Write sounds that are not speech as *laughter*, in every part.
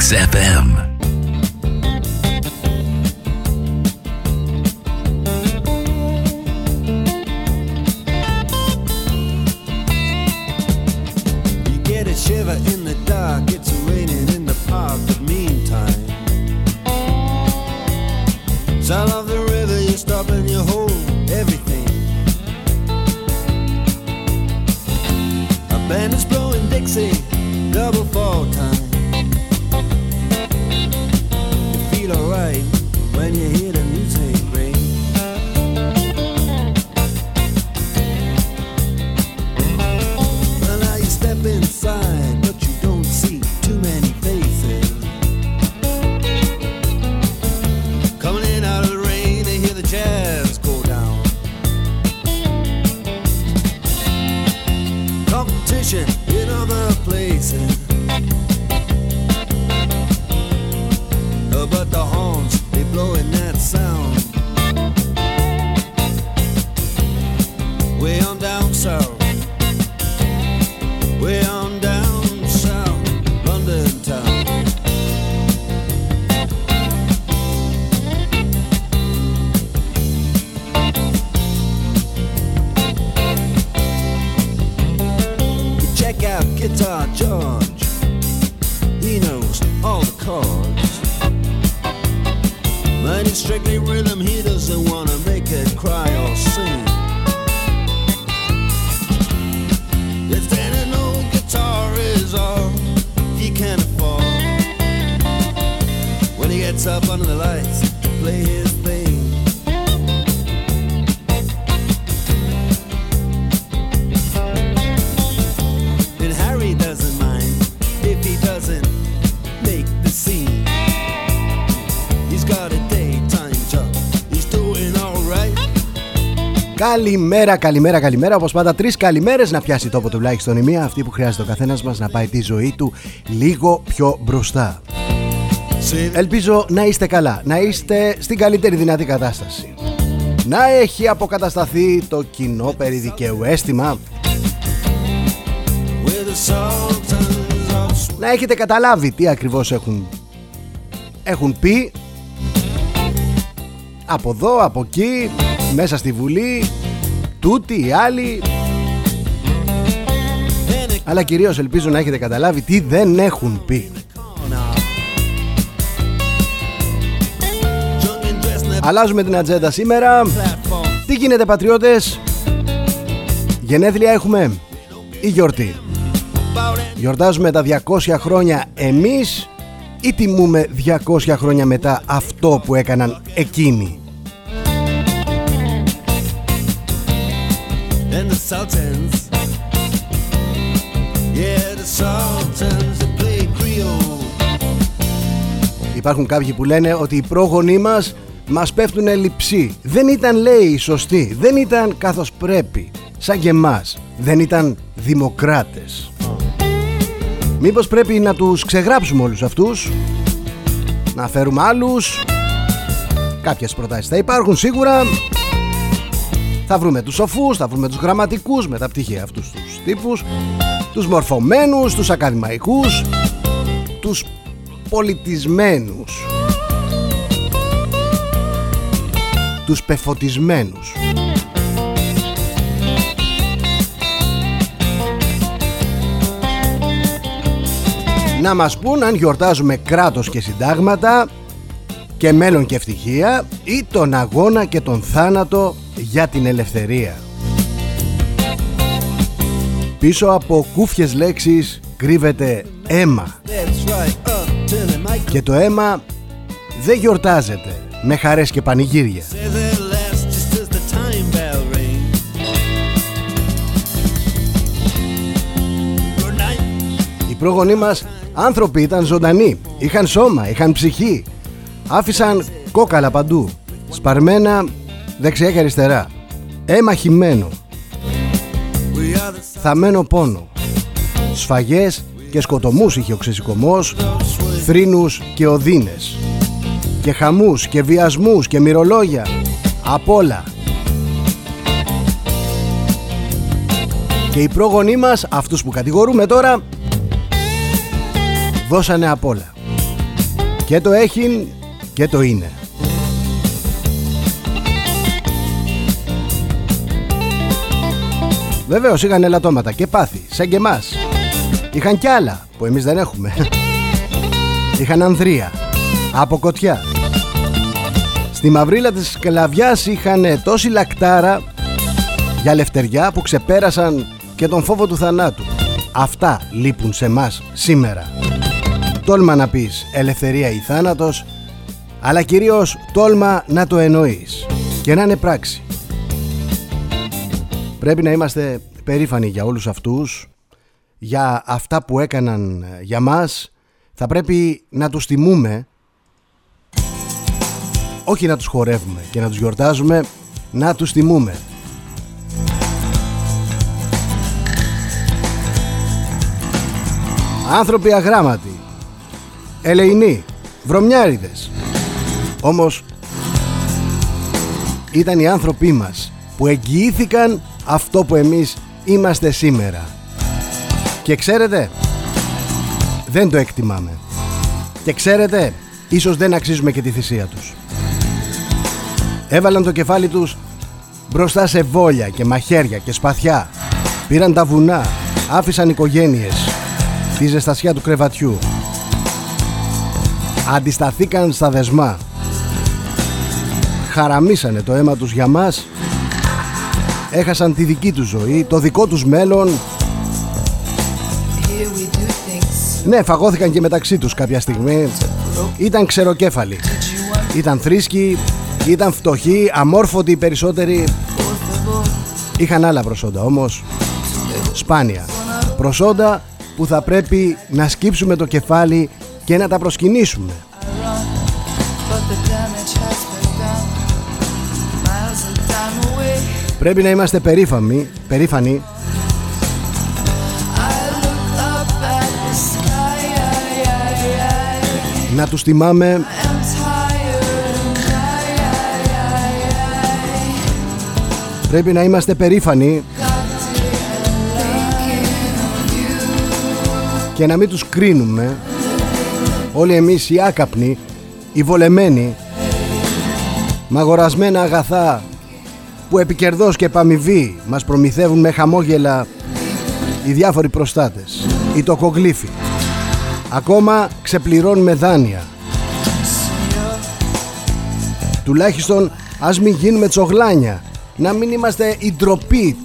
Mix FM. Καλημέρα, καλημέρα, καλημέρα. Όπως πάντα, τρεις καλημέρες να πιάσει τόπο τουλάχιστον η μία. Αυτή που χρειάζεται ο καθένας μας να πάει τη ζωή του λίγο πιο μπροστά. Ελπίζω να είστε καλά, να είστε στην καλύτερη δυνατή κατάσταση. Να έχει αποκατασταθεί το κοινό περί δικαίου αίσθημα. Να έχετε καταλάβει τι ακριβώς έχουν, έχουν πει από εδώ, από εκεί, μέσα στη Βουλή τούτοι οι άλλοι. Αλλά κυρίως ελπίζω να έχετε καταλάβει τι δεν έχουν πει. Αλλάζουμε την ατζέντα σήμερα. Τι γίνεται πατριώτες; Γενέθλια έχουμε ή γιορτή; Γιορτάζουμε τα 200 χρόνια εμείς ή τιμούμε 200 χρόνια μετά αυτό που έκαναν εκείνοι; And the Sultans. Yeah, the Sultans that play Creole. Υπάρχουν κάποιοι που λένε ότι οι πρόγονοί μας μας πέφτουν λειψί. Δεν ήταν λέει σωστοί, δεν ήταν καθώς πρέπει, σαν και εμάς. Δεν ήταν δημοκράτες. Μήπως πρέπει να τους ξεγράψουμε όλους αυτούς, να φέρουμε άλλους; Κάποιες προτάσεις θα υπάρχουν σίγουρα. Θα βρούμε τους σοφούς, θα βρούμε τους γραμματικούς με τα πτυχία αυτούς τους τύπους, τους μορφωμένους, τους ακαδημαϊκούς, τους πολιτισμένους, τους πεφωτισμένους. Να μας πούν αν γιορτάζουμε κράτος και συντάγματα και μέλλον και ευτυχία ή τον αγώνα και τον θάνατο για την ελευθερία. Πίσω από κούφιες λέξεις κρύβεται αίμα. Και το αίμα δεν γιορτάζεται με χαρές και πανηγύρια. Οι πρόγονοί μας άνθρωποι ήταν ζωντανοί, είχαν σώμα, είχαν ψυχή, άφησαν κόκαλα παντού, σπαρμένα δεξιά και αριστερά. Αίμα χυμένο. Θαμένο πόνο. Σφαγές και σκοτωμούς είχε ο ξεσηκωμός, θρήνους και οδύνες. Και χαμούς και βιασμούς και μυρολόγια. Απ' όλα. Και οι πρόγονοί μας, αυτούς που κατηγορούμε τώρα, δώσανε απ' όλα. Και το έχει και το είναι. Βεβαίως είχαν ελαττώματα και πάθη, σαν και εμάς. Είχαν κι άλλα που εμείς δεν έχουμε. *laughs* Είχαν ανδρεία, από κοτιά. Στη μαυρίλα της σκλαβιάς είχαν τόση λακτάρα για λευτεριά που ξεπέρασαν και τον φόβο του θανάτου. Αυτά λείπουν σε μας σήμερα. Τόλμα να πεις ελευθερία ή θάνατος, αλλά κυρίως τόλμα να το εννοείς και να είναι πράξη. Πρέπει να είμαστε περήφανοι για όλους αυτούς, για αυτά που έκαναν για μας. Θα πρέπει να τους τιμούμε, όχι να τους χορεύουμε και να τους γιορτάζουμε, να τους τιμούμε. Άνθρωποι αγράμματοι, ελεηνοί, βρωμιάριδες. Όμως ήταν οι άνθρωποι μας που εγγυήθηκαν αυτό που εμείς είμαστε σήμερα. Και ξέρετε, δεν το εκτιμάμε. Και ξέρετε, ίσως δεν αξίζουμε και τη θυσία τους. Έβαλαν το κεφάλι τους μπροστά σε βόλια και μαχαίρια και σπαθιά. Πήραν τα βουνά, άφησαν οικογένειες, τη ζεστασιά του κρεβατιού. Αντισταθήκαν στα δεσμά. Χαραμίσανε το αίμα τους για μας έχασαν τη δική τους ζωή, το δικό τους μέλλον. Ναι, φαγώθηκαν και μεταξύ τους κάποια στιγμή. Ήταν ξεροκέφαλοι. Ήταν θρήσκοι, ήταν φτωχοί, αμόρφωτοι οι περισσότεροι. Είχαν άλλα προσόντα όμως, σπάνια. Προσόντα που θα πρέπει να σκύψουμε το κεφάλι και να τα προσκυνήσουμε. Πρέπει να είμαστε περήφανοι, περήφανοι. Να τους τιμάμε Πρέπει να είμαστε περήφανοι. Και να μην τους κρίνουμε. Όλοι εμείς οι άκαπνοι, οι βολεμένοι μαγορασμένα αγαθά που επικερδώς και επαμοιβή μας προμηθεύουν με χαμόγελα οι διάφοροι προστάτες, οι τοκογλύφοι. Ακόμα ξεπληρώνουμε δάνεια. Τουλάχιστον ας μην γίνουμε τσογλάνια, να μην είμαστε η ντροπή.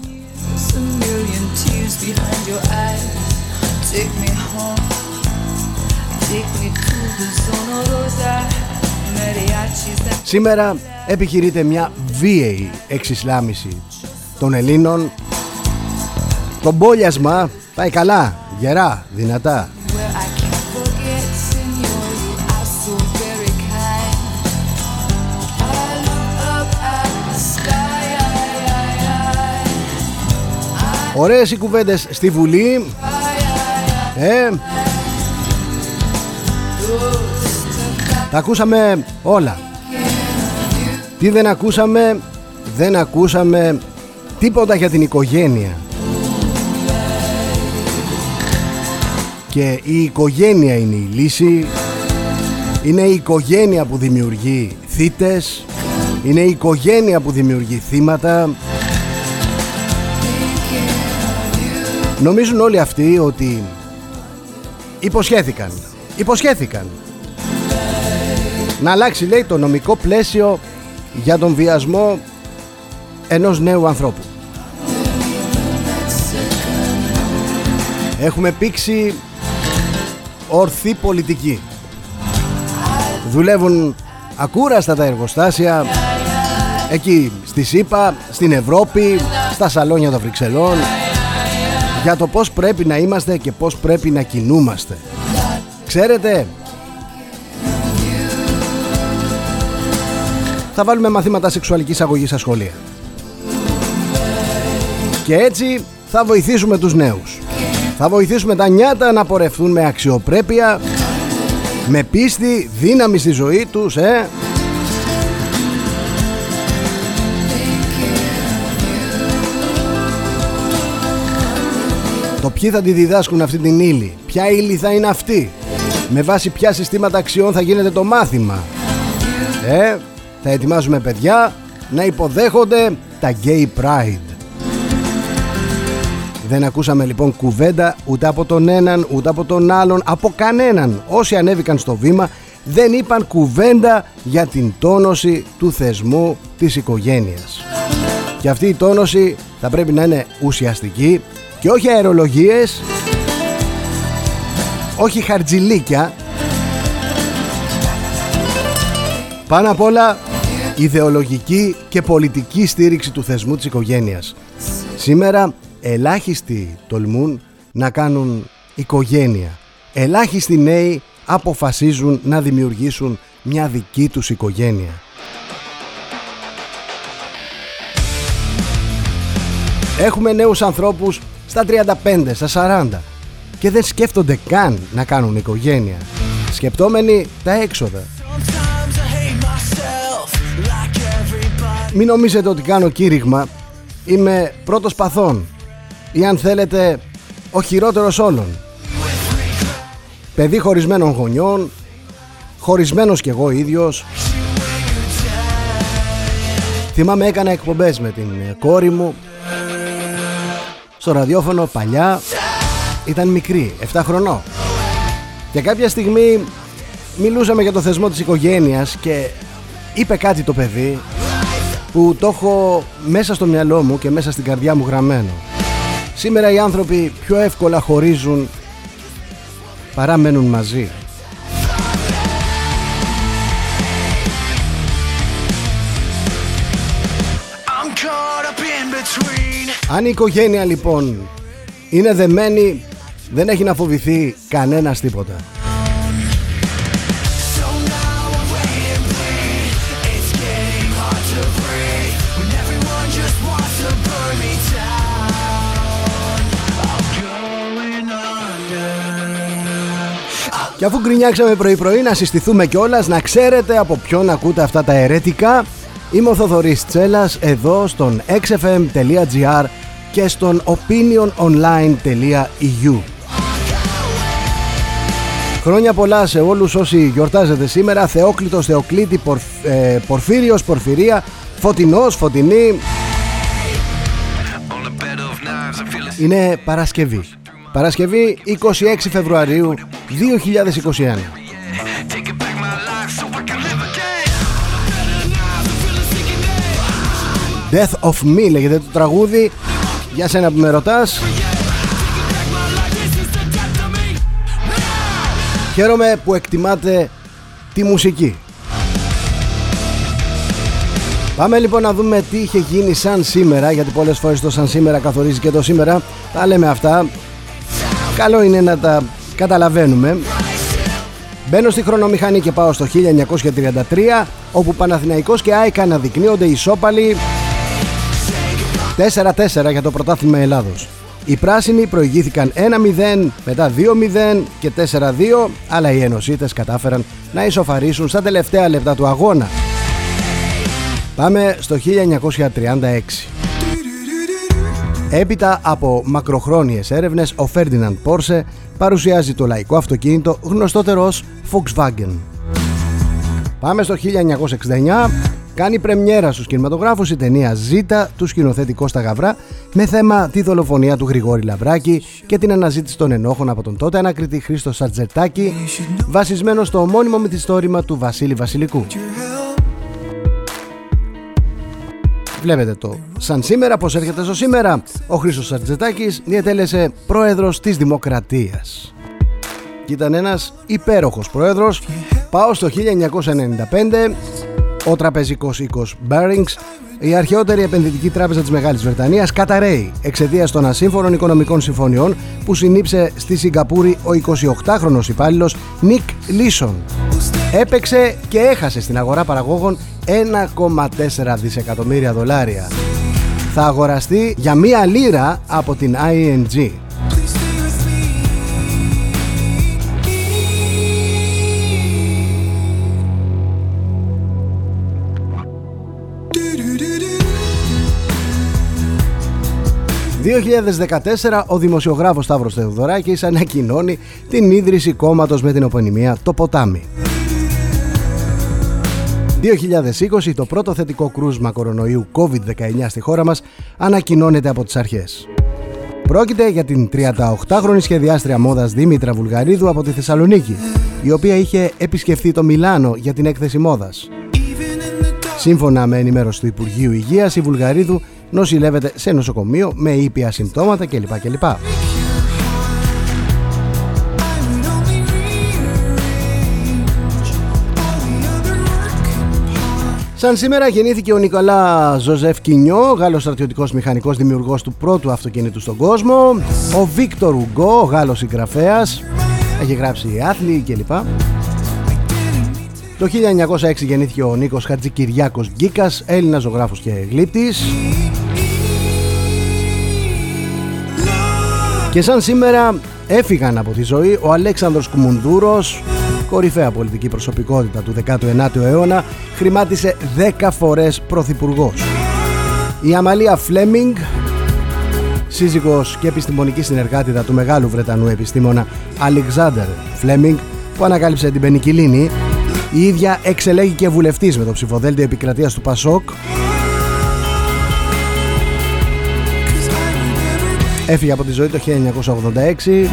Σήμερα επιχειρείται μια βίαιη εξισλάμιση των Ελλήνων. Το μπόλιασμα πάει καλά, γερά, δυνατά. Ωραίες οι κουβέντες στη Βουλή Ε Τα ακούσαμε όλα τι δεν ακούσαμε Δεν ακούσαμε τίποτα για την οικογένεια. Και η οικογένεια είναι η λύση. Είναι η οικογένεια που δημιουργεί θύτες. Είναι η οικογένεια που δημιουργεί θύματα. Νομίζουν όλοι αυτοί ότι υποσχέθηκαν Υποσχέθηκαν. Να αλλάξει λέει το νομικό πλαίσιο για τον βιασμό ενός νέου ανθρώπου. Έχουμε πήξει ορθή πολιτική. Δουλεύουν ακούραστα τα εργοστάσια εκεί στη ΣΥΠΑ, στην Ευρώπη, στα σαλόνια των Βρυξελών για το πώς πρέπει να είμαστε και πώς πρέπει να κινούμαστε. Ξέρετε, θα βάλουμε μαθήματα σεξουαλικής αγωγής στα σχολεία. Και έτσι θα βοηθήσουμε τους νέους. Θα βοηθήσουμε τα νιάτα να πορευθούν με αξιοπρέπεια, με πίστη, δύναμη στη ζωή τους, ε. Το ποιοι θα τη διδάσκουν αυτή την ύλη, ποια ύλη θα είναι αυτή. Με βάση ποια συστήματα αξιών θα γίνεται το μάθημα Ε, θα ετοιμάζουμε παιδιά να υποδέχονται τα Gay Pride. Δεν ακούσαμε λοιπόν κουβέντα ούτε από τον έναν ούτε από τον άλλον από κανέναν. Όσοι ανέβηκαν στο βήμα δεν είπαν κουβέντα για την τόνωση του θεσμού της οικογένειας. Και αυτή η τόνωση θα πρέπει να είναι ουσιαστική και όχι αερολογίες όχι χαρτζιλίκια πάνω απ' όλα ιδεολογική και πολιτική στήριξη του θεσμού της οικογένειας σήμερα ελάχιστοι τολμούν να κάνουν οικογένεια ελάχιστοι νέοι αποφασίζουν να δημιουργήσουν μια δική τους οικογένεια Έχουμε νέους ανθρώπους στα 35, στα 40 και δεν σκέφτονται καν να κάνουν οικογένεια. Σκεπτόμενοι τα έξοδα. Μην νομίζετε ότι κάνω κήρυγμα. Είμαι πρώτος παθών ή αν θέλετε ο χειρότερος όλων. Παιδί χωρισμένων γονιών, χωρισμένος κι εγώ ίδιος. Θυμάμαι έκανα εκπομπές με την κόρη μου στο ραδιόφωνο παλιά ήταν μικρή, 7 χρονών. Και κάποια στιγμή μιλούσαμε για το θεσμό της οικογένειας και είπε κάτι το παιδί που το έχω μέσα στο μυαλό μου και μέσα στην καρδιά μου γραμμένο. Σήμερα οι άνθρωποι πιο εύκολα χωρίζουν παρά μένουν μαζί. Αν η οικογένεια λοιπόν είναι δεμένη δεν έχει να φοβηθεί κανένας τίποτα. Και αφού γκρινιάξαμε πρωί πρωί να συστηθούμε κιόλας να ξέρετε από ποιον ακούτε αυτά τα ερέτικα Είμαι ο Θοδωρής Τσέλας εδώ στον xfm.gr και στον opiniononline.eu Χρόνια πολλά σε όλους όσοι γιορτάζετε σήμερα. Θεόκλητος, Θεοκλήτη, Πορφ, ε, Πορφύριος, Πορφυρία Φωτεινός, Φωτεινή. Είναι Παρασκευή Παρασκευή 26 Φεβρουαρίου 2021 Death of Me λέγεται το τραγούδι. Για σένα που με ρωτάς. Χαίρομαι που εκτιμάτε τη μουσική. Πάμε λοιπόν να δούμε τι είχε γίνει σαν σήμερα Γιατί πολλές φορές το σαν σήμερα καθορίζει και το σήμερα. Τα λέμε αυτά Καλό είναι να τα καταλαβαίνουμε Μπαίνω στη χρονομηχανή και πάω στο 1933 όπου Παναθηναϊκός και Άικα αναδεικνύονται ισόπαλοι 4-4 για το πρωτάθλημα Ελλάδος. Οι πράσινοι προηγήθηκαν 1-0, μετά 2-0 και 4-2, αλλά οι ενωσίτες κατάφεραν να ισοφαρίσουν στα τελευταία λεπτά του αγώνα. Πάμε στο 1936. Έπειτα από μακροχρόνιες έρευνες, ο Φέρντιναντ Πόρσε παρουσιάζει το λαϊκό αυτοκίνητο γνωστότερο ως Volkswagen. Πάμε στο 1969 Κάνει πρεμιέρα στους κινηματογράφους η ταινία «Ζήτα» του σκηνοθέτη Κώστα Γαβρά με θέμα τη δολοφονία του Γρηγόρη Λαβράκη και την αναζήτηση των ενόχων από τον τότε ανακριτή Χρήστο Σαρτζετάκη βασισμένο στο ομώνυμο μυθιστόρημα του Βασίλη Βασιλικού. Βλέπετε το. Σαν σήμερα, πως έρχεται στο σήμερα, ο Χρήστος Σαρτζετάκης διατέλεσε πρόεδρος της Δημοκρατίας. Και ήταν ένας υπέροχος πρόεδρος. Πάω στο 1995 ο τραπεζικός οίκος Barings, η αρχαιότερη επενδυτική τράπεζα της Μεγάλης Βρετανίας καταραίει εξαιτίας των ασύμφωνων οικονομικών συμφωνιών που συνήψε στη Σιγκαπούρη ο 28χρονος υπάλληλος Νίκ Λίσον. Έπαιξε και έχασε στην αγορά παραγόγων 1,4 δισεκατομμύρια δολάρια. Θα αγοραστεί για μία λίρα από την ING. 2014 ο δημοσιογράφος Σταύρος Θεοδωράκης ανακοινώνει την ίδρυση κόμματος με την οπονημία «Το Ποτάμι». 2020 το πρώτο θετικό κρούσμα κορονοϊού COVID-19 στη χώρα μας ανακοινώνεται από τις αρχές. Πρόκειται για την 38χρονη σχεδιάστρια μόδας Δήμητρα Βουλγαρίδου από τη Θεσσαλονίκη, η οποία είχε επισκεφθεί το Μιλάνο για την έκθεση μόδας. Σύμφωνα με ενημέρωση του Υπουργείου Υγείας, η Βουλγαρίδου νοσηλεύεται σε νοσοκομείο με ήπια συμπτώματα κλπ. κλπ. Σαν σήμερα γεννήθηκε ο Νικολά Ζωζεφ Κινιό, Γάλλος στρατιωτικός μηχανικός δημιουργός του πρώτου αυτοκίνητου στον κόσμο. Ο Βίκτορ Ουγκό, Γάλλος συγγραφέας, έχει γράψει Άθλιοι κλπ. Το 1906 γεννήθηκε ο Νίκος Χατζικυριάκος Γκίκας, Έλληνας ζωγράφος και γλύπτης. Και σαν σήμερα έφυγαν από τη ζωή ο Αλέξανδρος Κουμουνδούρος, κορυφαία πολιτική προσωπικότητα του 19ου αιώνα, χρημάτισε 10 φορές πρωθυπουργός. Η Αμαλία Φλέμινγκ, σύζυγος και επιστημονική συνεργάτητα του μεγάλου Βρετανού επιστήμονα Αλεξάνδερ Φλέμινγκ, που ανακάλυψε την πενικυλίνη, η ίδια εξελέγει και βουλευτής με το ψηφοδέλτιο επικρατείας του Πασόκ Έφυγε από τη ζωή το 1986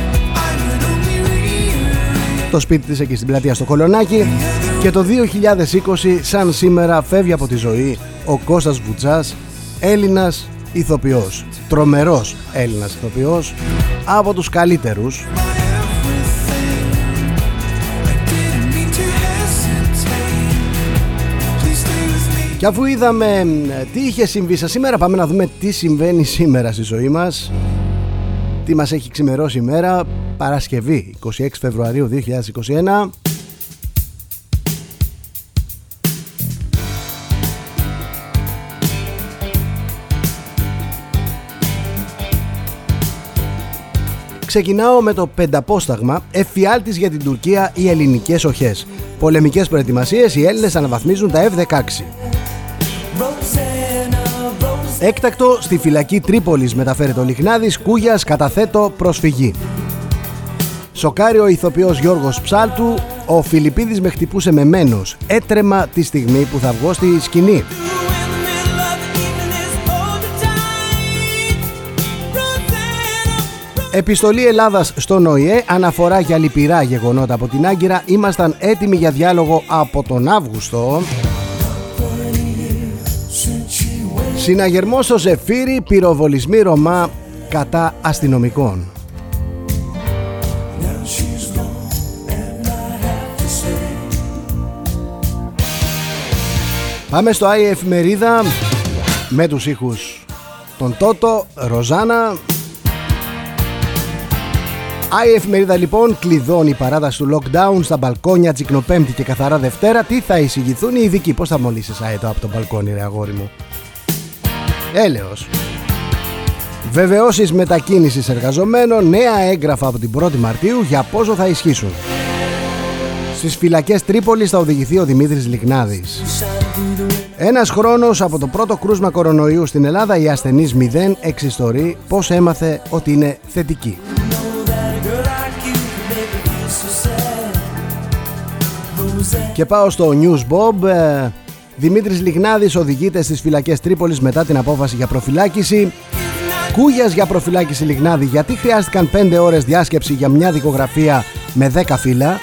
Το σπίτι της εκεί στην πλατεία στο Κολονάκι. Και το 2020 σαν σήμερα φεύγει από τη ζωή ο Κώστας Βουτσάς Έλληνας ηθοποιός. Τρομερός Έλληνας ηθοποιός. Από τους καλύτερους. Και αφού είδαμε τι είχε συμβεί σήμερα πάμε να δούμε τι συμβαίνει σήμερα στη ζωή μας τι μας έχει ξημερώσει η μέρα. Παρασκευή 26 Φεβρουαρίου 2021 Ξεκινάω με το πενταπόσταγμα Εφιάλτης για την Τουρκία οι ελληνικές οχές. Πολεμικές προετοιμασίες οι Έλληνες αναβαθμίζουν τα F-16 Έκτακτο στη φυλακή Τρίπολης μεταφέρεται ο Λιχνάδης Κούγιας καταθέτω προσφυγή. Σοκάρει ο ηθοποιός Γιώργος Ψάλτου, ο Φιλιππίδης με χτυπούσε με μένος. Έτρεμα τη στιγμή που θα βγω στη σκηνή. Επιστολή Ελλάδας στον ΟΗΕ αναφορά για λυπηρά γεγονότα από την Άγκυρα. Ήμασταν έτοιμοι για διάλογο από τον Αύγουστο. Συναγερμό στο Ζεφύρι, πυροβολισμοί Ρωμά κατά αστυνομικών. Πάμε στο ΆΗ Εφημερίδα με τους ήχους τον Τότο, Ροζάνα ΆΗ Εφημερίδα λοιπόν κλειδώνει η παράταση του lockdown στα μπαλκόνια Τσικνοπέμπτη και Καθαρά Δευτέρα Τι θα εισηγηθούν οι ειδικοί; Πώς θα μολύσεις αέτο από το μπαλκόνι ρε αγόρι μου; Έλεος. Βεβαιώσεις μετακίνησης εργαζομένων, νέα έγγραφα από την 1η Μαρτίου για πόσο θα ισχύσουν. Στις φυλακές Τρίπολης θα οδηγηθεί ο Δημήτρης Λιγνάδης. Ένας χρόνος από το πρώτο κρούσμα κορονοϊού στην Ελλάδα η ασθενής 0 εξιστορεί πως έμαθε ότι είναι θετική. Και πάω στο News Bob ε, Δημήτρης Λιγνάδης οδηγείται στις φυλακές Τρίπολης μετά την απόφαση για προφυλάκηση. Κούγιας για προφυλάκηση Λιγνάδη γιατί χρειάστηκαν 5 ώρες διάσκεψη για μια δικογραφία με 10 φύλλα.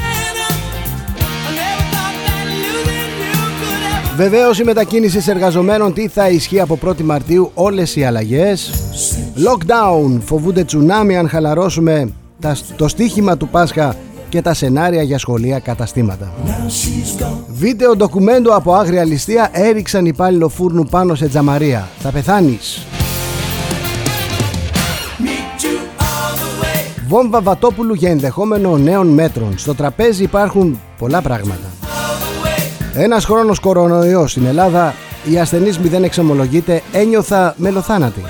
Βεβαίως η μετακίνηση εργαζομένων τι θα ισχύει από 1η Μαρτίου όλες οι αλλαγές. Lockdown, φοβούνται τσουνάμι αν χαλαρώσουμε το στίχημα του Πάσχα και τα σενάρια για σχολεία καταστήματα. Βίντεο ντοκουμέντο από άγρια ληστεία έριξαν υπάλληλο φούρνου πάνω σε τζαμαρία. Θα πεθάνεις. Βόμβα Βατόπουλου για ενδεχόμενο νέων μέτρων. Στο τραπέζι υπάρχουν πολλά πράγματα. Ένας χρόνος κορονοϊός στην Ελλάδα, οι ασθενείς μηδέν εξομολογείται, ένιωθα μελοθάνατη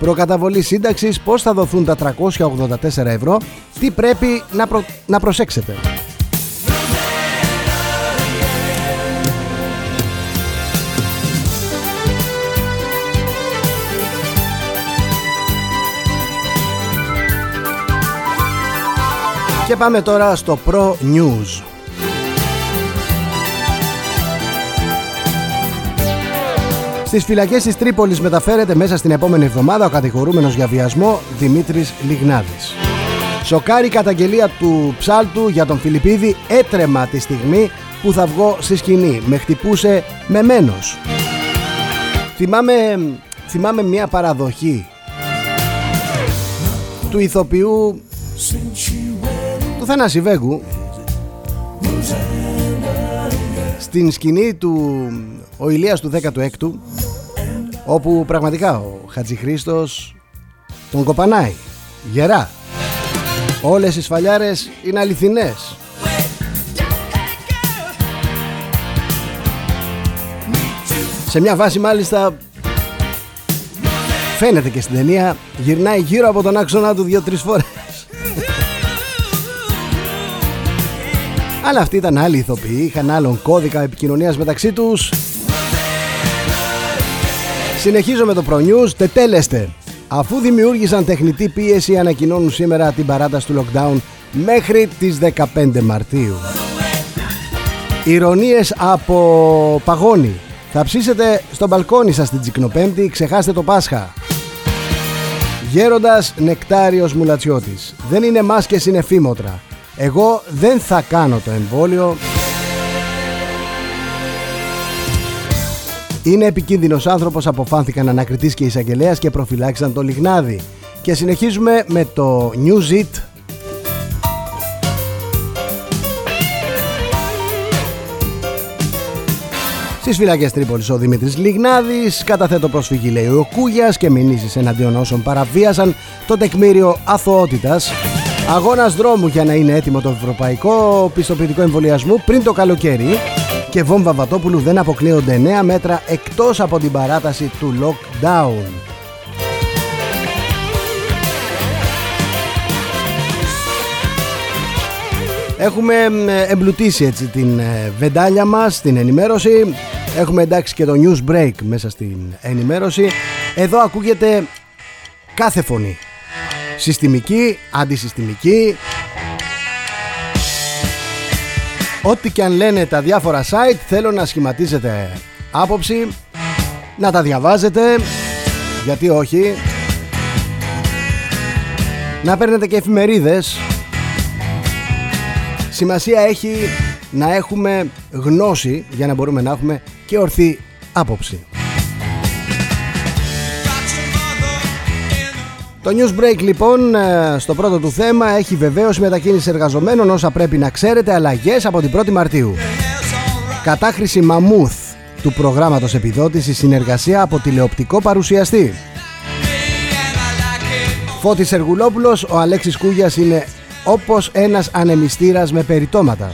προκαταβολή σύνταξης, πώς θα δοθούν τα 384 ευρώ, τι πρέπει να, να προσέξετε. Και πάμε τώρα στο Pro News. Στις φυλακές της Τρίπολης μεταφέρεται μέσα στην επόμενη εβδομάδα ο κατηγορούμενος για βιασμό Δημήτρης Λιγνάδης. Σοκάρει η καταγγελία του ψάλτου για τον Φιλιππίδη έτρεμα τη στιγμή που θα βγω στη σκηνή. Με χτυπούσε με μένος. Θυμάμαι, θυμάμαι μια παραδοχή του ηθοποιού του Θανάση Βέγκου στην σκηνή του ο Ηλίας του 16ου όπου πραγματικά ο Χατζηχρήστος τον κοπανάει. Γερά. Όλες οι σφαλιάρες είναι αληθινές. Σε μια βάση μάλιστα φαίνεται και στην ταινία γυρνάει γύρω από τον άξονα του δύο-τρεις φορές. Αλλά αυτοί ήταν άλλοι ηθοποιοί είχαν άλλον κώδικα επικοινωνίας μεταξύ τους Συνεχίζω με το Pro News. Τετέλεστε. Αφού δημιούργησαν τεχνητή πίεση, ανακοινώνουν σήμερα την παράταση του lockdown μέχρι τις 15 Μαρτίου. Ηρωνίες από παγόνι. Θα ψήσετε στο μπαλκόνι σας την Τσικνοπέμπτη, ξεχάστε το Πάσχα. Γέροντας Νεκτάριος Μουλατσιώτης. Δεν είναι μάσκες, είναι φήμοτρα. Εγώ δεν θα κάνω το εμβόλιο Είναι επικίνδυνος άνθρωπος, αποφάνθηκαν ανακριτής και εισαγγελέας και προφυλάξαν το λιγνάδι. Και συνεχίζουμε με το News It. Στις φυλακές Τρίπολης ο Δημήτρης Λιγνάδης καταθέτω προσφυγή, λέει ο Κούγιας, και μηνύσεις εναντίον όσων παραβίασαν το τεκμήριο αθωότητας. Αγώνας δρόμου για να είναι έτοιμο το ευρωπαϊκό πιστοποιητικό εμβολιασμού πριν το καλοκαίρι και βόμβα Βατόπουλου δεν αποκλείονται 9 μέτρα εκτός από την παράταση του lockdown. Έχουμε εμπλουτίσει έτσι την ε, βεντάλια μας, την ενημέρωση. Έχουμε εντάξει και το news break μέσα στην ενημέρωση. Εδώ ακούγεται κάθε φωνή. Συστημική, αντισυστημική, Ό,τι και αν λένε τα διάφορα site θέλω να σχηματίζετε άποψη Να τα διαβάζετε. Γιατί όχι; Να παίρνετε και εφημερίδες. Σημασία έχει να έχουμε γνώση για να μπορούμε να έχουμε και ορθή άποψη Το News Break λοιπόν ε, στο πρώτο του θέμα έχει βεβαίως μετακίνηση εργαζομένων όσα πρέπει να ξέρετε αλλαγές από την 1η Μαρτίου. Κατάχρηση μαμούθ του προγράμματος επιδότησης συνεργασία από τηλεοπτικό παρουσιαστή. Φώτης Εργουλόπουλος, ο Αλέξης Κούγιας είναι όπως ένας ανεμιστήρας με περιτώματα.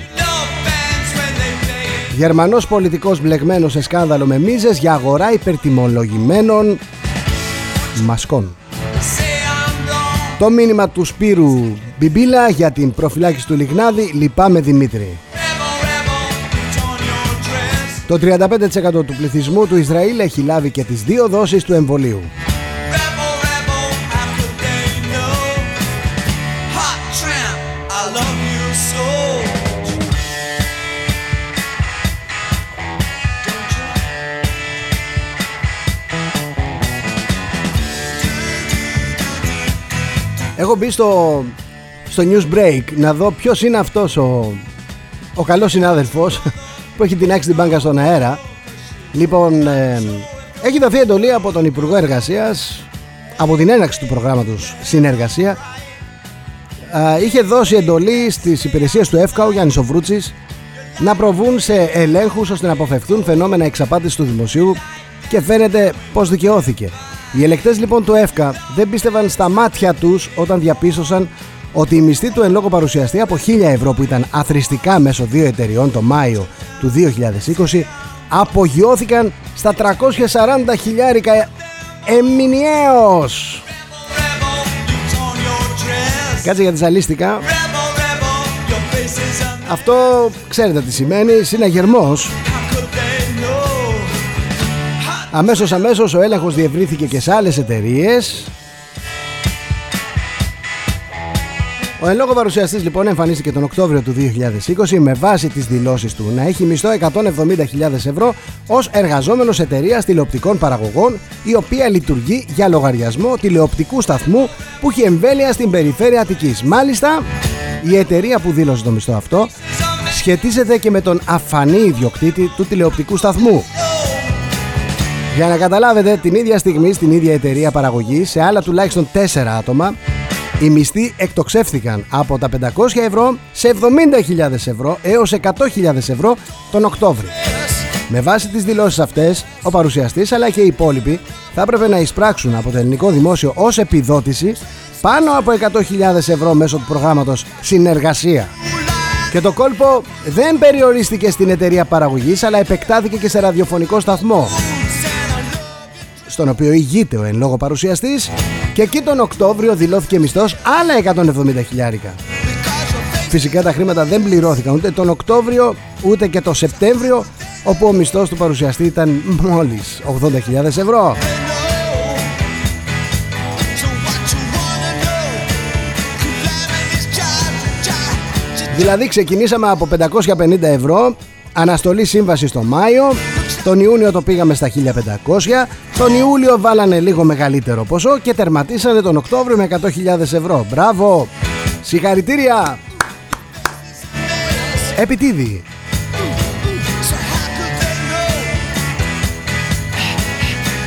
Γερμανός πολιτικός μπλεγμένος σε σκάνδαλο με μίζες για αγορά υπερτιμολογημένων μασκών. Το μήνυμα του Σπύρου Μπιμπίλα για την προφυλάκηση του Λιγνάδη Λυπάμαι Δημήτρη. Το 35% του πληθυσμού του Ισραήλ έχει λάβει και τις δύο δόσεις του εμβολίου Έχω μπει στο, στο news break να δω ποιος είναι αυτός ο, ο καλός συνάδελφος *laughs* που έχει την την μπάνκα στον αέρα. Λοιπόν, ε, έχει δοθεί εντολή από τον Υπουργό Εργασίας από την έναξη του προγράμματος Συνεργασία είχε δώσει εντολή στις υπηρεσίες του ΕΦΚΑ ο Γιάννης Οβρούτσης να προβούν σε ελέγχους ώστε να αποφευθούν φαινόμενα εξαπάτησης του δημοσίου και φαίνεται πως δικαιώθηκε. Οι ελεκτές λοιπόν του ΕΦΚΑ δεν πίστευαν στα μάτια τους όταν διαπίστωσαν ότι η μισθή του εν λόγω παρουσιαστή από 1000 ευρώ που ήταν αθρηστικά μέσω δύο εταιριών το Μάιο του 2020 απογειώθηκαν στα 340 χιλιάρικα εμμηνιαίως. Κάτσε για τη ζαλίστηκα. Αυτό ξέρετε τι σημαίνει, συναγερμός Αμέσως αμέσως ο έλεγχος διευρύθηκε και σε άλλες εταιρείες Ο εν λόγω παρουσιαστής λοιπόν εμφανίστηκε τον Οκτώβριο του 2020 με βάση τις δηλώσεις του να έχει μισθό 170.000 ευρώ ως εργαζόμενος εταιρείας τηλεοπτικών παραγωγών η οποία λειτουργεί για λογαριασμό τηλεοπτικού σταθμού που έχει εμβέλεια στην περιφέρεια Αττικής. Μάλιστα η εταιρεία που δήλωσε το μισθό αυτό σχετίζεται και με τον αφανή ιδιοκτήτη του τηλεοπτικού σταθμού. Για να καταλάβετε, την ίδια στιγμή στην ίδια εταιρεία παραγωγή σε άλλα τουλάχιστον 4 άτομα οι μισθοί εκτοξεύθηκαν από τα 500 ευρώ σε 70.000 ευρώ έως 100.000 ευρώ τον Οκτώβριο. Με βάση τις δηλώσεις αυτές, ο παρουσιαστής αλλά και οι υπόλοιποι θα έπρεπε να εισπράξουν από το ελληνικό δημόσιο ως επιδότηση πάνω από 100.000 ευρώ μέσω του προγράμματος Συνεργασία. Και το κόλπο δεν περιορίστηκε στην εταιρεία παραγωγής αλλά επεκτάθηκε και σε ραδιοφωνικό σταθμό στον οποίο ηγείται ο εν λόγω παρουσιαστής και εκεί τον Οκτώβριο δηλώθηκε μισθός άλλα 170 χιλιάρικα. Φυσικά τα χρήματα δεν πληρώθηκαν ούτε τον Οκτώβριο ούτε και τον Σεπτέμβριο όπου ο μισθός του παρουσιαστή ήταν μόλις 80.000 ευρώ. Δηλαδή ξεκινήσαμε από 550 ευρώ Αναστολή σύμβαση στο Μάιο τον Ιούνιο το πήγαμε στα 1500 Τον Ιούλιο βάλανε λίγο μεγαλύτερο ποσό Και τερματίσανε τον Οκτώβριο με 100.000 ευρώ. Μπράβο! Συγχαρητήρια! Επιτίδη.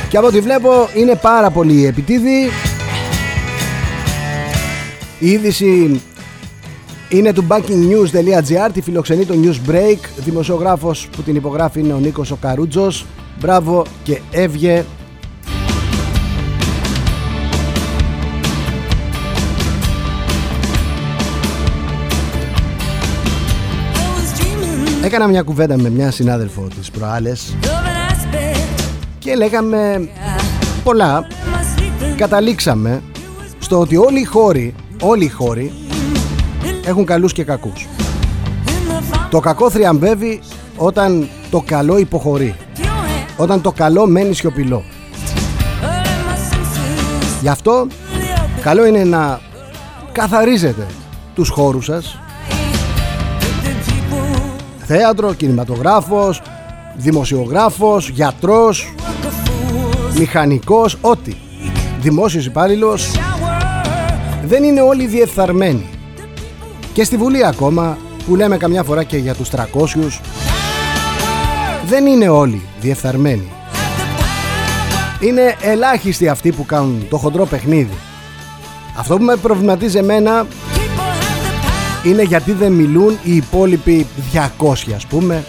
Και από ό,τι βλέπω είναι πάρα πολύ επιτίδη. Η είδηση είναι του bankingnews.gr, τη φιλοξενεί το News Break. Δημοσιογράφος που την υπογράφει είναι ο Νίκος ο Καρούτζος. Μπράβο και έβγε. Έκανα μια κουβέντα με μια συνάδελφο της προάλλες και λέγαμε πολλά. Καταλήξαμε στο ότι όλοι οι χώροι, όλοι οι χώροι έχουν καλούς και κακούς. Το κακό θριαμβεύει όταν το καλό υποχωρεί. Όταν το καλό μένει σιωπηλό. Γι' αυτό καλό είναι να καθαρίζετε τους χώρους σας θέατρο, κινηματογράφος, δημοσιογράφος, γιατρός, μηχανικός, ό,τι. Δημόσιος υπάλληλος δεν είναι όλοι διεφθαρμένοι. Και στη Βουλή ακόμα που λέμε καμιά φορά και για τους 300 δεν είναι όλοι διεφθαρμένοι. Είναι ελάχιστοι αυτοί που κάνουν το χοντρό παιχνίδι. Αυτό που με προβληματίζει εμένα είναι γιατί δεν μιλούν οι υπόλοιποι 200 ας πούμε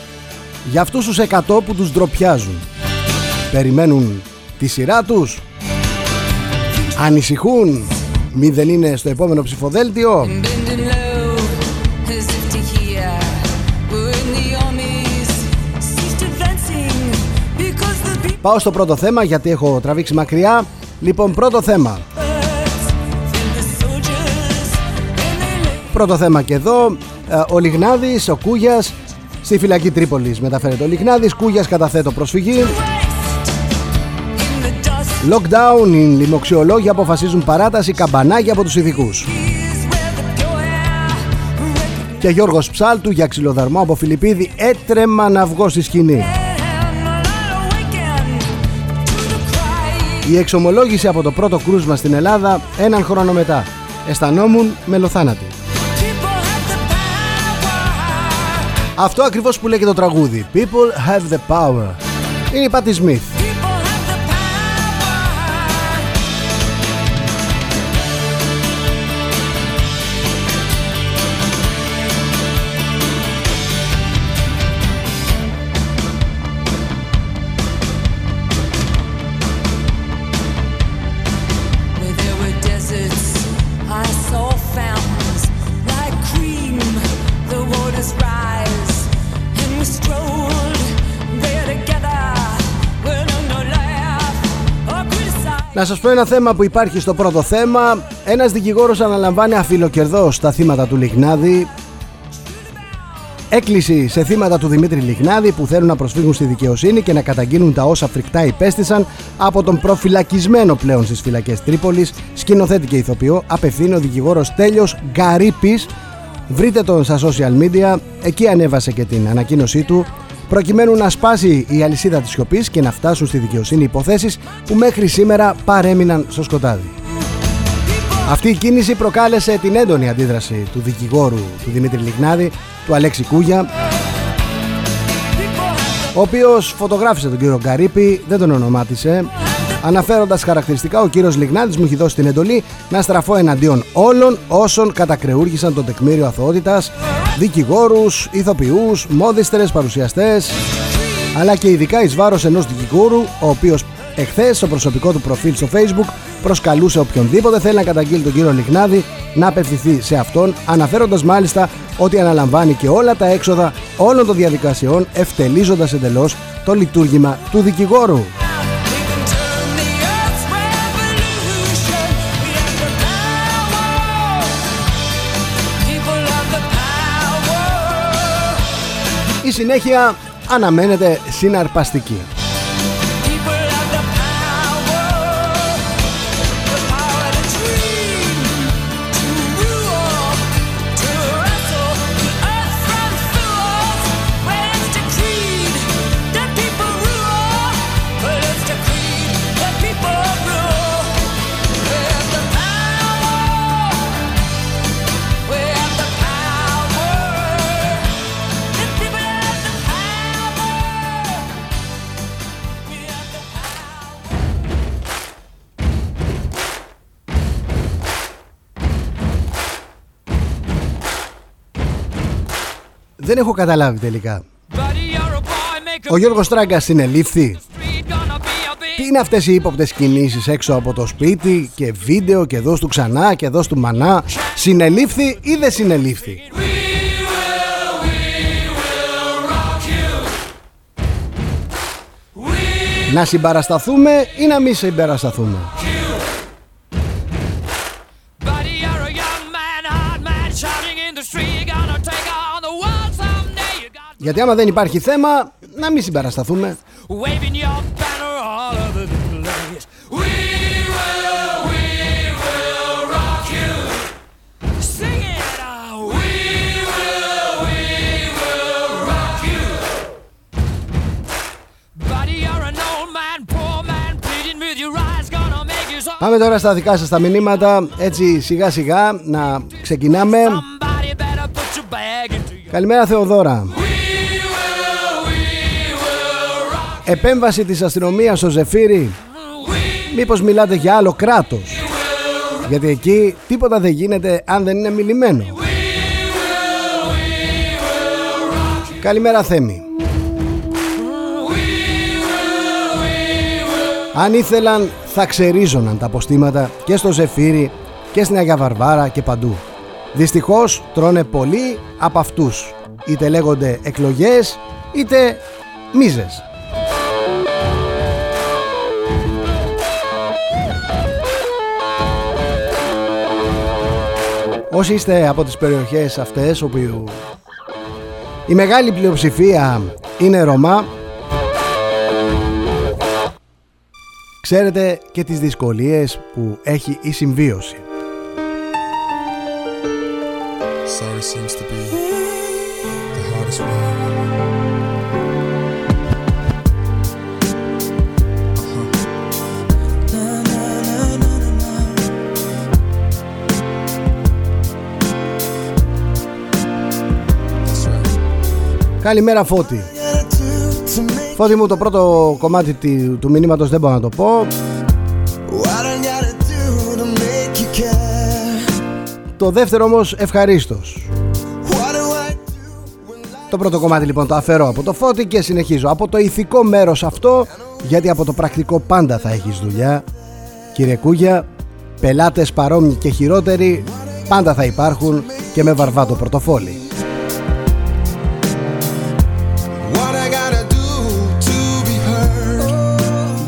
για αυτούς τους 100 που τους ντροπιάζουν. Περιμένουν τη σειρά τους, ανησυχούν, μη δεν είναι στο επόμενο ψηφοδέλτιο. Πάω στο πρώτο θέμα γιατί έχω τραβήξει μακριά. Λοιπόν, πρώτο θέμα. Πρώτο θέμα και εδώ. Ε, ο Λιγνάδης, ο Κούγιας, στη φυλακή Τρίπολης μεταφέρεται ο Λιγνάδης. Κούγιας καταθέτω προσφυγή. Lockdown, οι λοιμοξιολόγοι αποφασίζουν παράταση καμπανάκια από τους ειδικούς. Και Γιώργος Ψάλτου για ξυλοδαρμό από Φιλιππίδη έτρεμα να βγω στη σκηνή. Η εξομολόγηση από το πρώτο κρούσμα στην Ελλάδα έναν χρόνο μετά. Αισθανόμουν μελοθάνατη. Αυτό ακριβώς που λέει και το τραγούδι. People have the power. Είναι η Patti Smith. Να σας πω ένα θέμα που υπάρχει στο πρώτο θέμα. Ένας δικηγόρος αναλαμβάνει αφιλοκερδός τα θύματα του Λιγνάδη. Έκκληση σε θύματα του Δημήτρη Λιγνάδη που θέλουν να προσφύγουν στη δικαιοσύνη και να καταγγείλουν τα όσα φρικτά υπέστησαν από τον προφυλακισμένο πλέον στις φυλακές Τρίπολης, σκηνοθέτη και ηθοποιό, απευθύνει ο δικηγόρος Τέλειος Γκαρίπης. Βρείτε τον στα social media, εκεί ανέβασε και την ανακοίνωσή του προκειμένου να σπάσει η αλυσίδα της σιωπής και να φτάσουν στη δικαιοσύνη υποθέσεις που μέχρι σήμερα παρέμειναν στο σκοτάδι. Αυτή η κίνηση προκάλεσε την έντονη αντίδραση του δικηγόρου του Δημήτρη Λιγνάδη, του Αλέξη Κούγια, ο οποίος φωτογράφησε τον κύριο Γκαρίπη, δεν τον ονομάτισε, αναφέροντας χαρακτηριστικά ο κύριος Λιγνάδης μου έχει δώσει την εντολή να στραφώ εναντίον όλων όσων κατακρεούργησαν το τεκμήριο αθωότητας, δικηγόρους, ηθοποιούς, μόδιστερες, παρουσιαστές, αλλά και ειδικά εις βάρος ενός δικηγόρου, ο οποίος εχθές στο προσωπικό του προφίλ στο facebook προσκαλούσε οποιονδήποτε θέλει να καταγγείλει τον κύριο Λιγνάδη να απευθυνθεί σε αυτόν, αναφέροντας μάλιστα ότι αναλαμβάνει και όλα τα έξοδα όλων των διαδικασιών, ευτελίζοντας εντελώς το λειτουργήμα του δικηγόρου. Η συνέχεια αναμένεται συναρπαστική. Δεν έχω καταλάβει τελικά. Ο Γιώργος Τράγκας συνελήφθη. Τι είναι αυτές οι ύποπτες κινήσεις έξω από το σπίτι και βίντεο και δώσ' του ξανά και δώσ' του μανά; Συνελήφθη ή δεν συνελήφθη; Να συμπαρασταθούμε ή να μην συμπαρασταθούμε; Γιατί άμα δεν υπάρχει θέμα, να μην συμπαρασταθούμε. Πάμε τώρα στα δικά σας τα μηνύματα. Έτσι σιγά σιγά να ξεκινάμε. Καλημέρα Θεοδώρα Επέμβαση της αστυνομίας στο Ζεφύρι Μήπως μιλάτε για άλλο κράτος Γιατί εκεί τίποτα δεν γίνεται αν δεν είναι μιλημένο Καλημέρα Θέμη Αν ήθελαν θα ξερίζωναν τα αποστήματα και στο Ζεφύρι και στην Αγία Βαρβάρα και παντού. Δυστυχώς τρώνε πολλοί από αυτούς. Είτε λέγονται εκλογές είτε μίζες. Όσοι είστε από τις περιοχές αυτές όπου η μεγάλη πλειοψηφία είναι Ρωμά ξέρετε και τις δυσκολίες που έχει η συμβίωση. Sorry seems to be Καλημέρα Φώτη. Φώτη μου το πρώτο κομμάτι του μηνύματος δεν μπορώ να το πω. Το δεύτερο όμως ευχαρίστως. Το πρώτο κομμάτι λοιπόν το αφαιρώ από το Φώτη και συνεχίζω. Από το ηθικό μέρος αυτό Γιατί από το πρακτικό πάντα θα έχεις δουλειά. Κύριε Κούγια Πελάτες παρόμοιοι και χειρότεροι Πάντα θα υπάρχουν και με βαρβάτο πορτοφόλι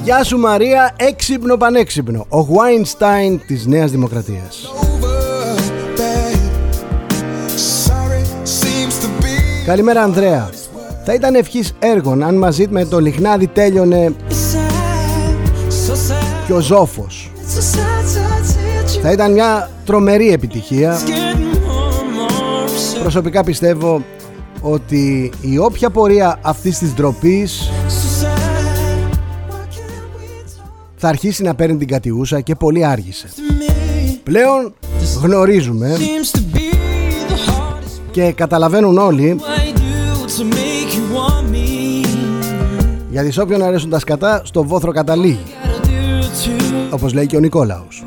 Γεια σου Μαρία, έξυπνο πανέξυπνο. Ο Weinstein της Νέας Δημοκρατίας. Καλημέρα Ανδρέα. Θα ήταν ευχής έργων αν μαζί με το λιχνάδι τέλειωνε και ο Ζόφος. Θα ήταν μια τρομερή επιτυχία. Προσωπικά πιστεύω ότι η όποια πορεία αυτής της ντροπής θα αρχίσει να παίρνει την κατιούσα και πολύ άργησε. Πλέον γνωρίζουμε και καταλαβαίνουν όλοι γιατί σε όποιον αρέσουν τα σκατά στο βόθρο καταλήγει όπως λέει και ο Νικόλαος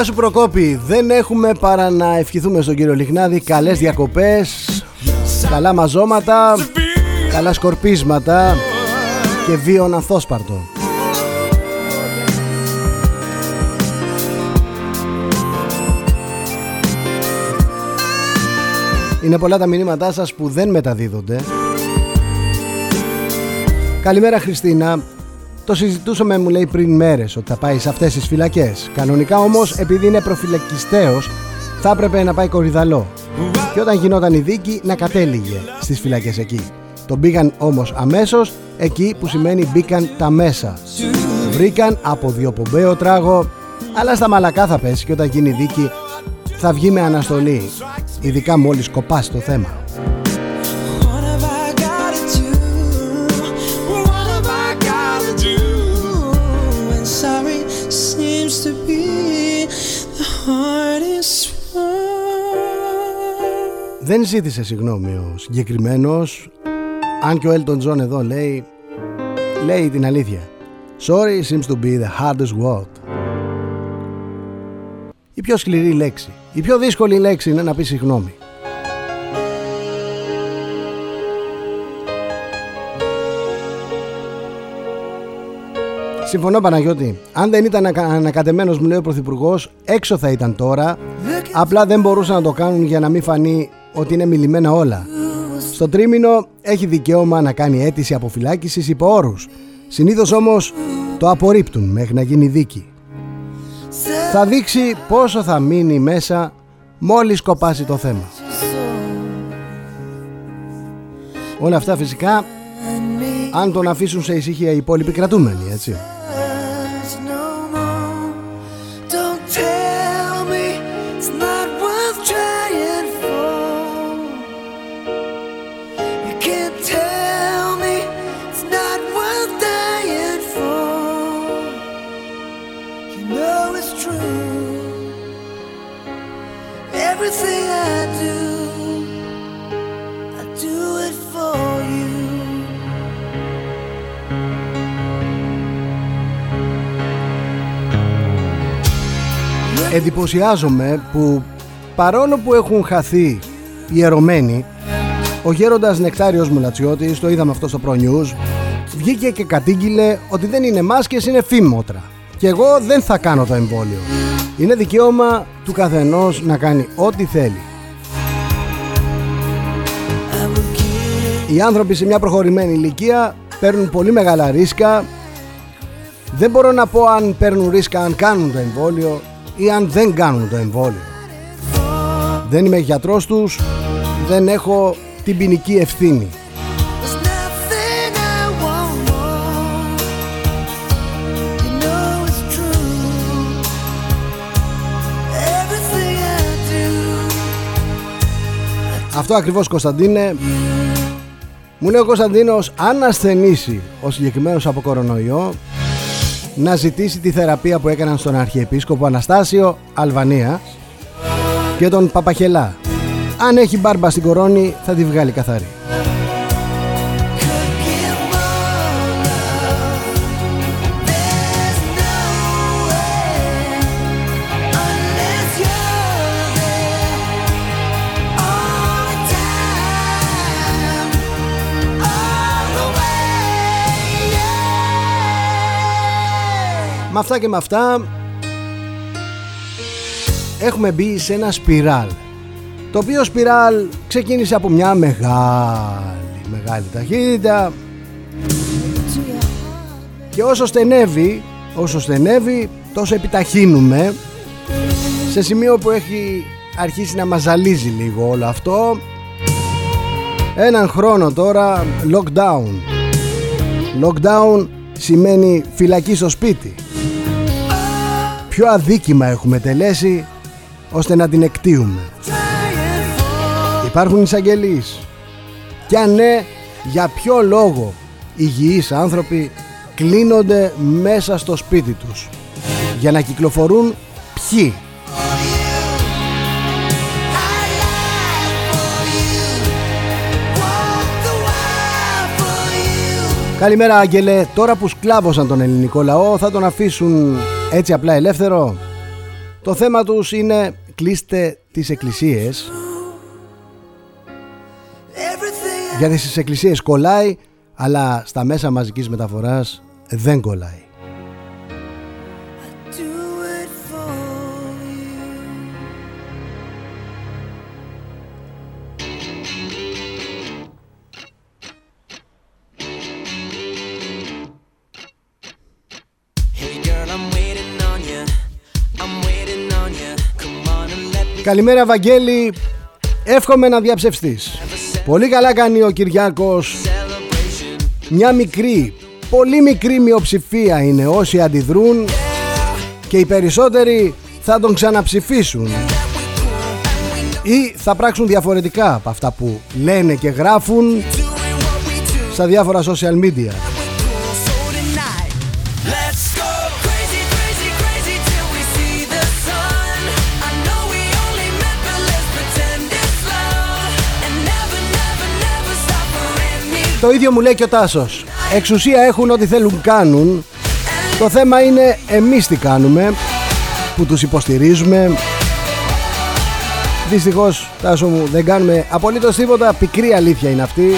Γεια σου Προκόπη, δεν έχουμε παρά να ευχηθούμε στον κύριο Λιχνάδη καλές διακοπές, καλά μαζώματα, καλά σκορπίσματα και βίον ανθόσπαρτο. Είναι πολλά τα μηνύματά σας που δεν μεταδίδονται. Καλημέρα Χριστίνα, το συζητούσαμε, μου λέει πριν μέρες ότι θα πάει σε αυτές τις φυλακές. Κανονικά όμως, επειδή είναι προφυλακιστέο, θα έπρεπε να πάει κορυδαλό. Και όταν γινόταν η δίκη, να κατέληγε στις φυλακές εκεί. Τον πήγαν όμως αμέσως εκεί που σημαίνει μπήκαν τα μέσα. Βρήκαν από διοπομπαίο τράγο, αλλά στα μαλακά θα πέσει και όταν γίνει δίκη θα βγει με αναστολή. Ειδικά μόλις κοπάσει το θέμα. Δεν ζήτησε συγγνώμη ο συγκεκριμένος. Αν και ο Elton John εδώ λέει Λέει την αλήθεια Sorry seems to be the hardest word Η πιο σκληρή λέξη Η πιο δύσκολη λέξη είναι να πεις συγγνώμη Συμφωνώ Παναγιώτη. Αν δεν ήταν ανακατεμένος μου λέει ο Πρωθυπουργός, έξω θα ήταν τώρα. Απλά δεν μπορούσαν να το κάνουν για να μην φανεί ότι είναι μιλημένα όλα. Στο τρίμηνο έχει δικαίωμα να κάνει αίτηση αποφυλάκησης υπό όρους. Συνήθως όμως το απορρίπτουν μέχρι να γίνει δίκη. Θα δείξει πόσο θα μείνει μέσα μόλις κοπάσει το θέμα. Όλα αυτά φυσικά αν τον αφήσουν σε ησυχία οι υπόλοιποι κρατούμενοι, έτσι. Εντυπωσιάζομαι που παρόλο που έχουν χαθεί οι ερωμένοι ο γέροντας Νεκτάριος Μουλατσιώτης, το είδαμε αυτό στο Pro News, βγήκε και κατήγγειλε ότι δεν είναι μάσκες, είναι φήμοτρα. Και εγώ δεν θα κάνω το εμβόλιο. Είναι δικαίωμα του καθενός να κάνει ό,τι θέλει. Οι άνθρωποι σε μια προχωρημένη ηλικία παίρνουν πολύ μεγάλα ρίσκα. Δεν μπορώ να πω αν παίρνουν ρίσκα αν κάνουν το εμβόλιο ή αν δεν κάνουν το εμβόλιο. Δεν είμαι γιατρός τους, δεν έχω την ποινική ευθύνη. Αυτό ακριβώς Κωνσταντίνε Μου λέει ο Κωνσταντίνος Αν ασθενήσει ο συγκεκριμένος από κορονοϊό να ζητήσει τη θεραπεία που έκαναν στον Αρχιεπίσκοπο Αναστάσιο Αλβανία και τον Παπαχελά. Αν έχει μπάρμπα στην κορώνη θα τη βγάλει καθαρή. Με αυτά και με αυτά έχουμε μπει σε ένα σπιράλ το οποίο σπιράλ ξεκίνησε από μια μεγάλη μεγάλη ταχύτητα. Και όσο στενεύει όσο στενεύει τόσο επιταχύνουμε σε σημείο που έχει αρχίσει να μαζαλίζει λίγο όλο αυτό. Έναν χρόνο τώρα lockdown. Lockdown σημαίνει φυλακή στο σπίτι ποιο αδίκημα έχουμε τελέσει ώστε να την εκτίουμε υπάρχουν εισαγγελείς. Και αν ναι για ποιο λόγο υγιείς άνθρωποι κλείνονται μέσα στο σπίτι τους; Για να κυκλοφορούν ποιοι; Καλημέρα Άγγελε, τώρα που σκλάβωσαν τον ελληνικό λαό θα τον αφήσουν έτσι απλά ελεύθερο. Το θέμα τους είναι κλείστε τις εκκλησίες γιατί στις εκκλησίες κολλάει αλλά στα μέσα μαζικής μεταφοράς δεν κολλάει. Καλημέρα Βαγγέλη. Εύχομαι να διαψευστείς. Πολύ καλά κάνει ο Κυριάκος. Μια μικρή Πολύ μικρή μειοψηφία είναι όσοι αντιδρούν Και οι περισσότεροι θα τον ξαναψηφίσουν. Ή θα πράξουν διαφορετικά από αυτά που λένε και γράφουν Στα διάφορα social media Το ίδιο μου λέει και ο Τάσος. Εξουσία έχουν ό,τι θέλουν κάνουν. Το θέμα είναι εμείς τι κάνουμε Που τους υποστηρίζουμε. Δυστυχώς Τάσο μου δεν κάνουμε απολύτως τίποτα. Πικρή αλήθεια είναι αυτή.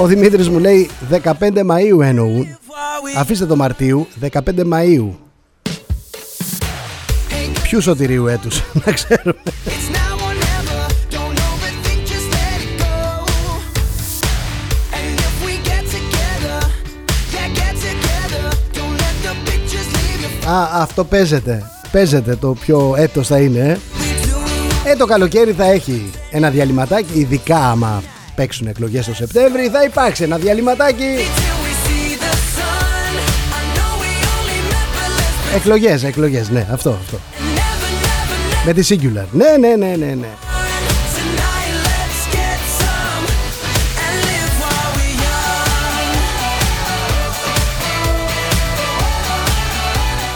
Ο Δημήτρης μου λέει 15 Μαΐου εννοούν Αφήστε το Μαρτίου 15 Μαΐου. Ποιου σωτηρίου έτους *laughs* να ξέρουμε Α, αυτό παίζεται. Παίζεται το ποιο έτος θα είναι. Ε, το καλοκαίρι θα έχει ένα διαλυματάκι, ειδικά άμα παίξουν εκλογές το Σεπτέμβρη, θα υπάρξει ένα διαλυματάκι. Εκλογές, εκλογές, ναι, αυτό, αυτό. Με τη Singular. Ναι, ναι, ναι, ναι, ναι.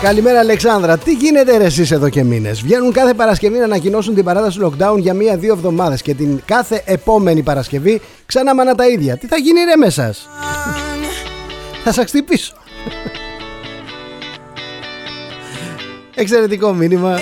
Καλημέρα Αλεξάνδρα. Τι γίνεται ρε εσείς εδώ και μήνες; Βγαίνουν κάθε Παρασκευή να ανακοινώσουν την παράταση του lockdown για μία-δύο εβδομάδες και την κάθε επόμενη Παρασκευή ξανά μάνα τα ίδια. Τι θα γίνει ρε με θα σας χτυπήσω. Εξαιρετικό μήνυμα.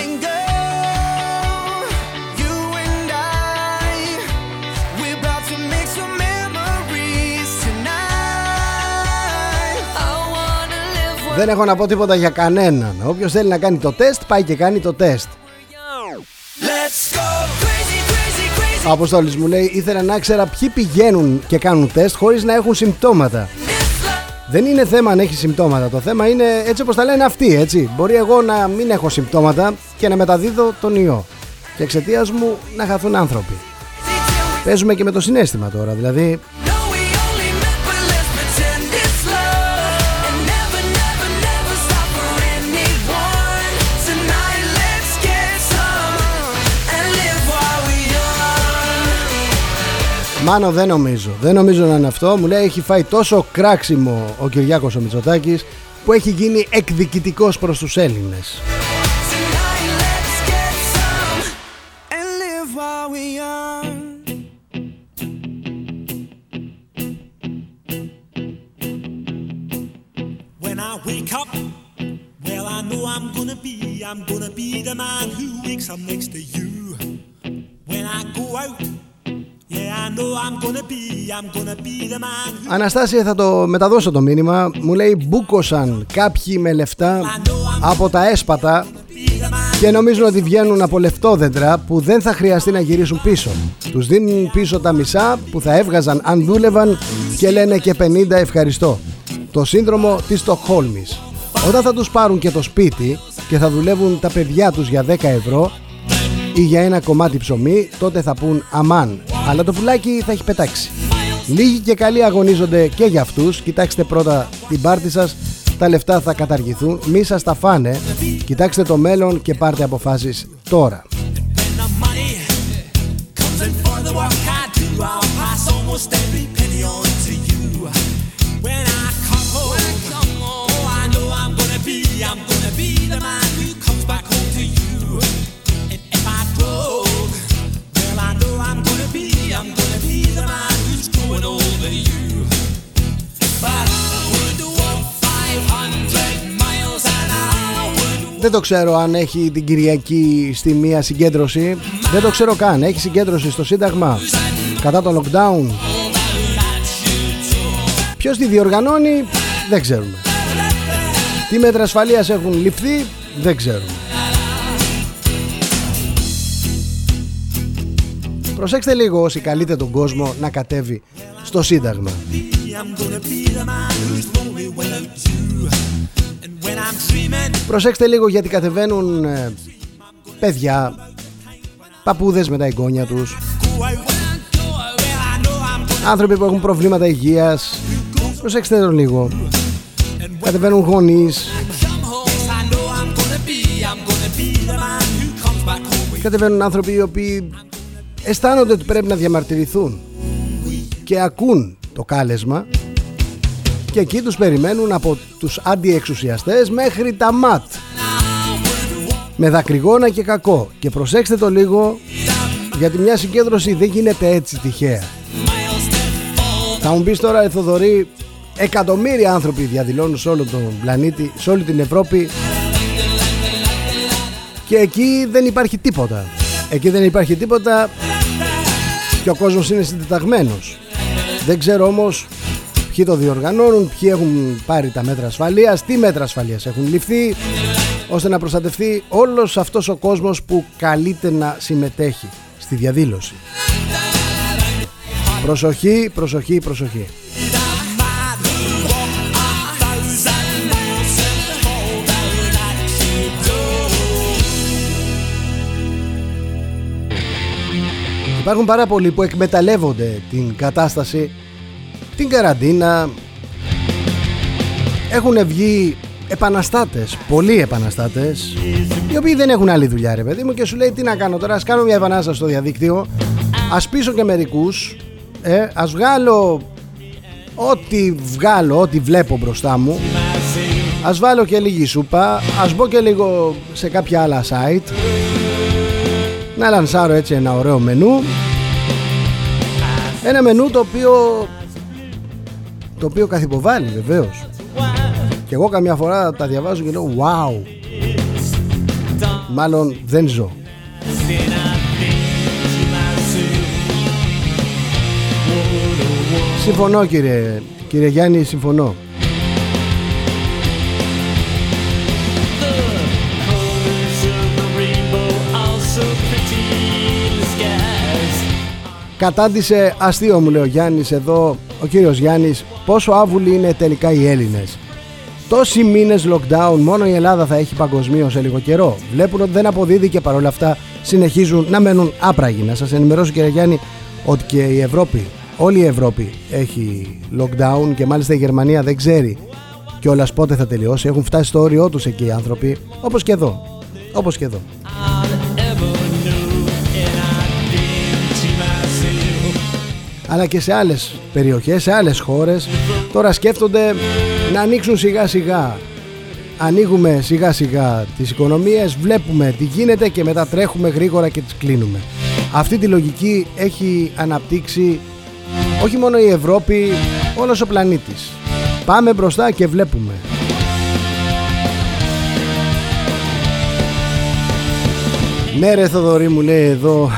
Δεν έχω να πω τίποτα για κανέναν. Όποιος θέλει να κάνει το τεστ, πάει και κάνει το τεστ. Ο Αποστόλης μου λέει ήθελα να ξέρα ποιοι πηγαίνουν και κάνουν τεστ χωρίς να έχουν συμπτώματα. Δεν είναι θέμα αν έχει συμπτώματα. Το θέμα είναι έτσι όπως τα λένε αυτοί, έτσι. Μπορεί εγώ να μην έχω συμπτώματα και να μεταδίδω τον ιό. Και εξαιτίας μου να χαθούν άνθρωποι. Παίζουμε και με το συνέστημα τώρα. Δηλαδή Μάνο δεν νομίζω. Δεν νομίζω να είναι αυτό. Μου λέει έχει φάει τόσο κράξιμο ο Κυριάκος ο Μητσοτάκης που έχει γίνει εκδικητικός προς τους Έλληνες. I'm gonna be, I'm gonna be the man who wakes up next to you. When I go out, yeah, Αναστάσια θα το μεταδώσω το μήνυμα Μου λέει μπούκοσαν κάποιοι με λεφτά από τα έσπατα και νομίζουν ότι βγαίνουν από λεφτόδεντρα που δεν θα χρειαστεί να γυρίσουν πίσω. Τους δίνουν πίσω τα μισά που θα έβγαζαν αν δούλευαν και λένε και 50 ευχαριστώ. Το σύνδρομο της Στοχόλμης. Όταν θα τους πάρουν και το σπίτι και θα δουλεύουν τα παιδιά τους για 10 ευρώ ή για ένα κομμάτι ψωμί, τότε θα πούν αμάν. Αλλά το πουλάκι θα έχει πετάξει. Λίγοι και καλοί αγωνίζονται και για αυτούς. Κοιτάξτε πρώτα την πάρτη σας τα λεφτά θα καταργηθούν, μη σας τα φάνε, κοιτάξτε το μέλλον και πάρτε αποφάσεις τώρα. Δεν το ξέρω αν έχει την Κυριακή στη μία συγκέντρωση. Δεν το ξέρω καν. Έχει συγκέντρωση στο Σύνταγμα κατά το lockdown. Ποιος τη διοργανώνει δεν ξέρουμε. Τι μέτρα ασφαλείας έχουν ληφθεί δεν ξέρουμε. Προσέξτε λίγο όσοι καλείτε τον κόσμο να κατέβει στο Σύνταγμα. Προσέξτε λίγο γιατί κατεβαίνουν ε, παιδιά, παππούδες με τα εγγόνια τους. Άνθρωποι που έχουν προβλήματα υγείας. Προσέξτε το λίγο. Κατεβαίνουν γονείς. Κατεβαίνουν άνθρωποι οι οποίοι αισθάνονται ότι πρέπει να διαμαρτυρηθούν και ακούν το κάλεσμα και εκεί τους περιμένουν από τους αντιεξουσιαστές μέχρι τα ΜΑΤ. Με δακρυγόνα και κακό. Και προσέξτε το λίγο γιατί μια συγκέντρωση δεν γίνεται έτσι τυχαία. Θα μου πεις τώρα Εθοδωρή εκατομμύρια άνθρωποι διαδηλώνουν σε όλο τον πλανήτη σε όλη την Ευρώπη. Και εκεί δεν υπάρχει τίποτα. Εκεί δεν υπάρχει τίποτα και ο κόσμος είναι συντεταγμένος. Δεν ξέρω όμως ποιοι το διοργανώνουν, ποιοι έχουν πάρει τα μέτρα ασφαλείας, τι μέτρα ασφαλείας έχουν ληφθεί, ώστε να προστατευτεί όλος αυτός ο κόσμος που καλείται να συμμετέχει στη διαδήλωση. Προσοχή, προσοχή, προσοχή. Υπάρχουν πάρα πολλοί που εκμεταλλεύονται την κατάσταση την καραντίνα. Έχουν βγει επαναστάτες, πολλοί επαναστάτες οι οποίοι δεν έχουν άλλη δουλειά ρε παιδί μου και σου λέει τι να κάνω τώρα ας κάνω μια επανάσταση στο διαδίκτυο ας πείσω και μερικούς ε, ας βγάλω ό,τι βγάλω, ό,τι βλέπω μπροστά μου ας βάλω και λίγη σούπα ας μπω και λίγο σε κάποια άλλα site να λανσάρω έτσι ένα ωραίο μενού ένα μενού το οποίο το οποίο καθυποβάλλει βεβαίως. Και εγώ καμιά φορά τα διαβάζω και λέω wow. Μάλλον δεν ζω. Συμφωνώ κύριε, κύριε Γιάννη, συμφωνώ. Κατάντησε αστείο μου λέει ο Γιάννης εδώ ο κύριος Γιάννης πόσο άβουλοι είναι τελικά οι Έλληνες. Τόσοι μήνες lockdown μόνο η Ελλάδα θα έχει παγκοσμίω σε λίγο καιρό. Βλέπουν ότι δεν αποδίδει και παρόλα αυτά συνεχίζουν να μένουν άπραγοι. Να σας ενημερώσω κύριε Γιάννη ότι και η Ευρώπη, όλη η Ευρώπη έχει lockdown και μάλιστα η Γερμανία δεν ξέρει κιόλας πότε θα τελειώσει. Έχουν φτάσει στο όριό τους εκεί οι άνθρωποι όπως και εδώ. Όπως και εδώ. αλλά και σε άλλες περιοχές, σε άλλες χώρες. Τώρα σκέφτονται να ανοίξουν σιγά σιγά. Ανοίγουμε σιγά σιγά τις οικονομίες βλέπουμε τι γίνεται και μετά τρέχουμε γρήγορα και τις κλείνουμε. Αυτή τη λογική έχει αναπτύξει όχι μόνο η Ευρώπη όλος ο πλανήτης. Πάμε μπροστά και βλέπουμε. Ναι ρε Θοδωρή μου λέει εδώ. *laughs*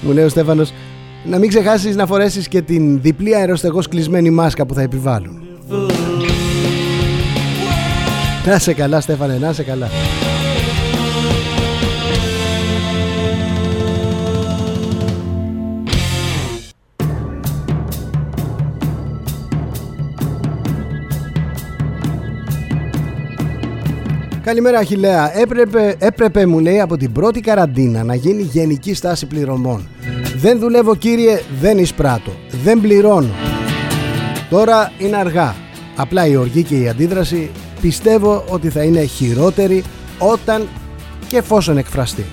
Μου λέει ο Στέφανος να μην ξεχάσεις να φορέσεις και την διπλή αεροστεγός κλεισμένη μάσκα που θα επιβάλλουν. Να σε καλά Στέφανε, να σε καλά. Καλημέρα Αχιλέα. Έπρεπε, έπρεπε μου λέει από την πρώτη καραντίνα να γίνει γενική στάση πληρωμών. Δεν δουλεύω κύριε, δεν εισπράττω. Δεν πληρώνω. Τώρα είναι αργά. Απλά η οργή και η αντίδραση πιστεύω ότι θα είναι χειρότερη όταν και εφόσον εκφραστεί.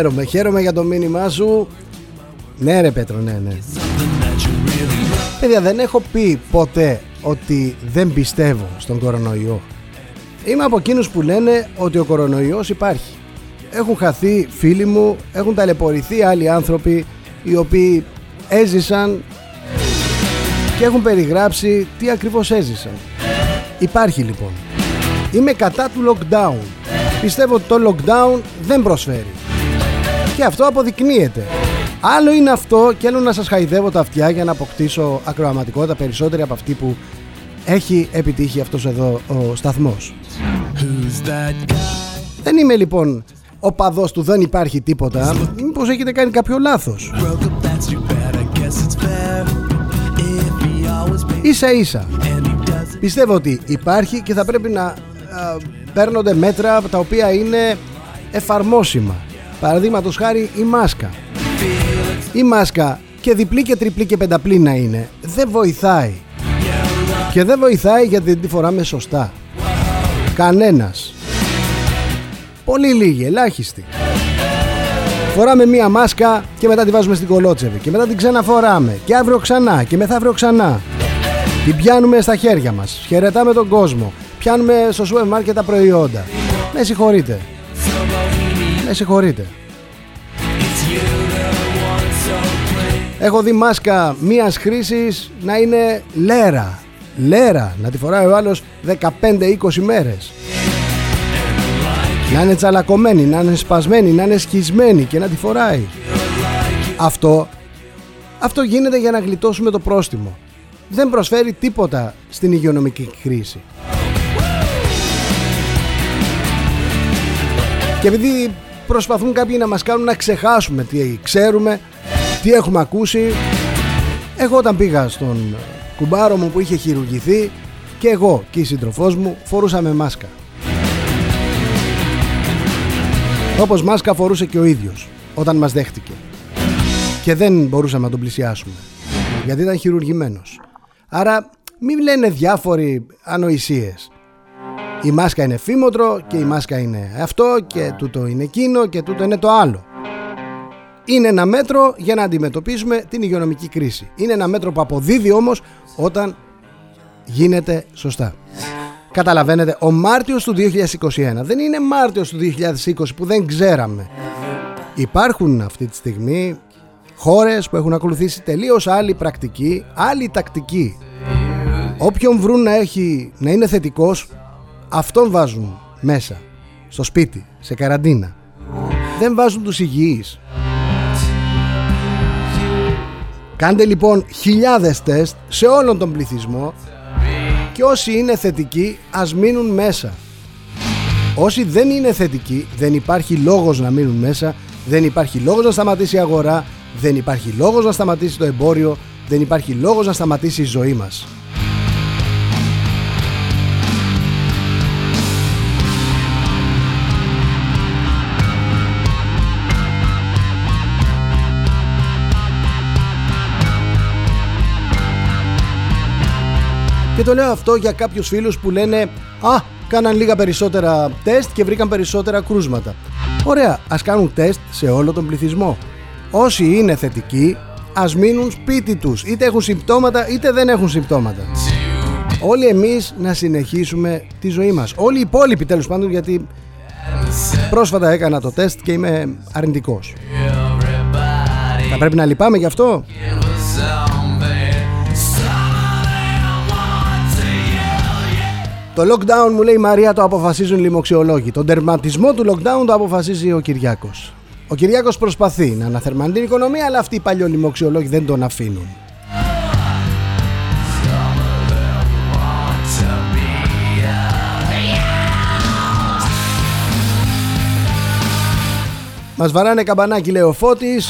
Χαίρομαι, χαίρομαι για το μήνυμά σου. Ναι ρε Πέτρο, ναι, ναι. Παιδιά, δεν έχω πει ποτέ ότι δεν πιστεύω στον κορονοϊό. Είμαι από εκείνους που λένε ότι ο κορονοϊός υπάρχει. Έχουν χαθεί φίλοι μου, έχουν ταλαιπωρηθεί άλλοι άνθρωποι οι οποίοι έζησαν και έχουν περιγράψει τι ακριβώς έζησαν. Υπάρχει λοιπόν. Είμαι κατά του lockdown. Πιστεύω ότι το lockdown δεν προσφέρει. Και αυτό αποδεικνύεται. Άλλο είναι αυτό και άλλο να σας χαϊδεύω τα αυτιά για να αποκτήσω ακροαματικότητα περισσότερη από αυτή που έχει επιτύχει αυτός εδώ ο σταθμός. Δεν είμαι λοιπόν ο παδός του δεν υπάρχει τίποτα Μήπως έχετε κάνει κάποιο λάθος Ίσα ίσα Πιστεύω ότι υπάρχει και θα πρέπει να παίρνονται μέτρα τα οποία είναι εφαρμόσιμα Παραδείγματος χάρη η μάσκα. Η μάσκα και διπλή και τριπλή και πενταπλή να είναι Δεν βοηθάει. Και δεν βοηθάει γιατί τη φοράμε σωστά. Κανένας. Πολύ λίγοι, ελάχιστοι. Φοράμε μία μάσκα και μετά τη βάζουμε στην κολότσεβη. Και μετά την ξαναφοράμε. Και αύριο ξανά. Και μεθαύριο ξανά. Την πιάνουμε στα χέρια μας. Χαιρετάμε τον κόσμο. Πιάνουμε στο σούπερ μάρκετ τα προϊόντα. Με συγχωρείτε με συγχωρείτε. Έχω δει μάσκα μίας χρήσης να είναι λέρα. Λέρα, να τη φοράει ο άλλος 15-20 μέρες. Να είναι τσαλακωμένη, να είναι σπασμένη, να είναι σκισμένη και να τη φοράει. Αυτό, αυτό γίνεται για να γλιτώσουμε το πρόστιμο. Δεν προσφέρει τίποτα στην υγειονομική κρίση. Και επειδή προσπαθούν κάποιοι να μας κάνουν να ξεχάσουμε τι ξέρουμε, τι έχουμε ακούσει. Εγώ όταν πήγα στον κουμπάρο μου που είχε χειρουργηθεί και εγώ και η σύντροφός μου φορούσαμε μάσκα. Όπως μάσκα φορούσε και ο ίδιος όταν μας δέχτηκε. Και δεν μπορούσαμε να τον πλησιάσουμε. Γιατί ήταν χειρουργημένος. Άρα μην λένε διάφοροι ανοησίες. Η μάσκα είναι φήμοτρο και η μάσκα είναι αυτό και τούτο είναι εκείνο και τούτο είναι το άλλο. Είναι ένα μέτρο για να αντιμετωπίσουμε την υγειονομική κρίση. Είναι ένα μέτρο που αποδίδει όμως όταν γίνεται σωστά. Καταλαβαίνετε, ο Μάρτιος του 2021 δεν είναι Μάρτιος του 2020 που δεν ξέραμε. Υπάρχουν αυτή τη στιγμή χώρες που έχουν ακολουθήσει τελείως άλλη πρακτική, άλλη τακτική. Όποιον βρουν να, έχει, να είναι θετικός Αυτόν βάζουν μέσα, στο σπίτι, σε καραντίνα. Δεν βάζουν τους υγιείς. Κάντε λοιπόν χιλιάδες τεστ σε όλον τον πληθυσμό και όσοι είναι θετικοί ας μείνουν μέσα. Όσοι δεν είναι θετικοί δεν υπάρχει λόγος να μείνουν μέσα, δεν υπάρχει λόγος να σταματήσει η αγορά, δεν υπάρχει λόγος να σταματήσει το εμπόριο, δεν υπάρχει λόγος να σταματήσει η ζωή μας. Και το λέω αυτό για κάποιους φίλους που λένε «Α, κάναν λίγα περισσότερα τεστ και βρήκαν περισσότερα κρούσματα». Ωραία, ας κάνουν τεστ σε όλο τον πληθυσμό. Όσοι είναι θετικοί, ας μείνουν σπίτι τους, είτε έχουν συμπτώματα είτε δεν έχουν συμπτώματα. Όλοι εμείς να συνεχίσουμε τη ζωή μας. Όλοι οι υπόλοιποι τέλος πάντων γιατί πρόσφατα έκανα το τεστ και είμαι αρνητικός. Θα πρέπει να λυπάμαι γι' αυτό; Το lockdown μου λέει η Μαρία το αποφασίζουν οι λοιμοξιολόγοι. Τον τερματισμό του lockdown το αποφασίζει ο Κυριάκος. Ο Κυριάκος προσπαθεί να αναθερμανεί την οικονομία αλλά αυτοί οι παλιολοιμοξιολόγοι δεν τον αφήνουν. Μας βαράνε καμπανάκι λέει ο Φώτης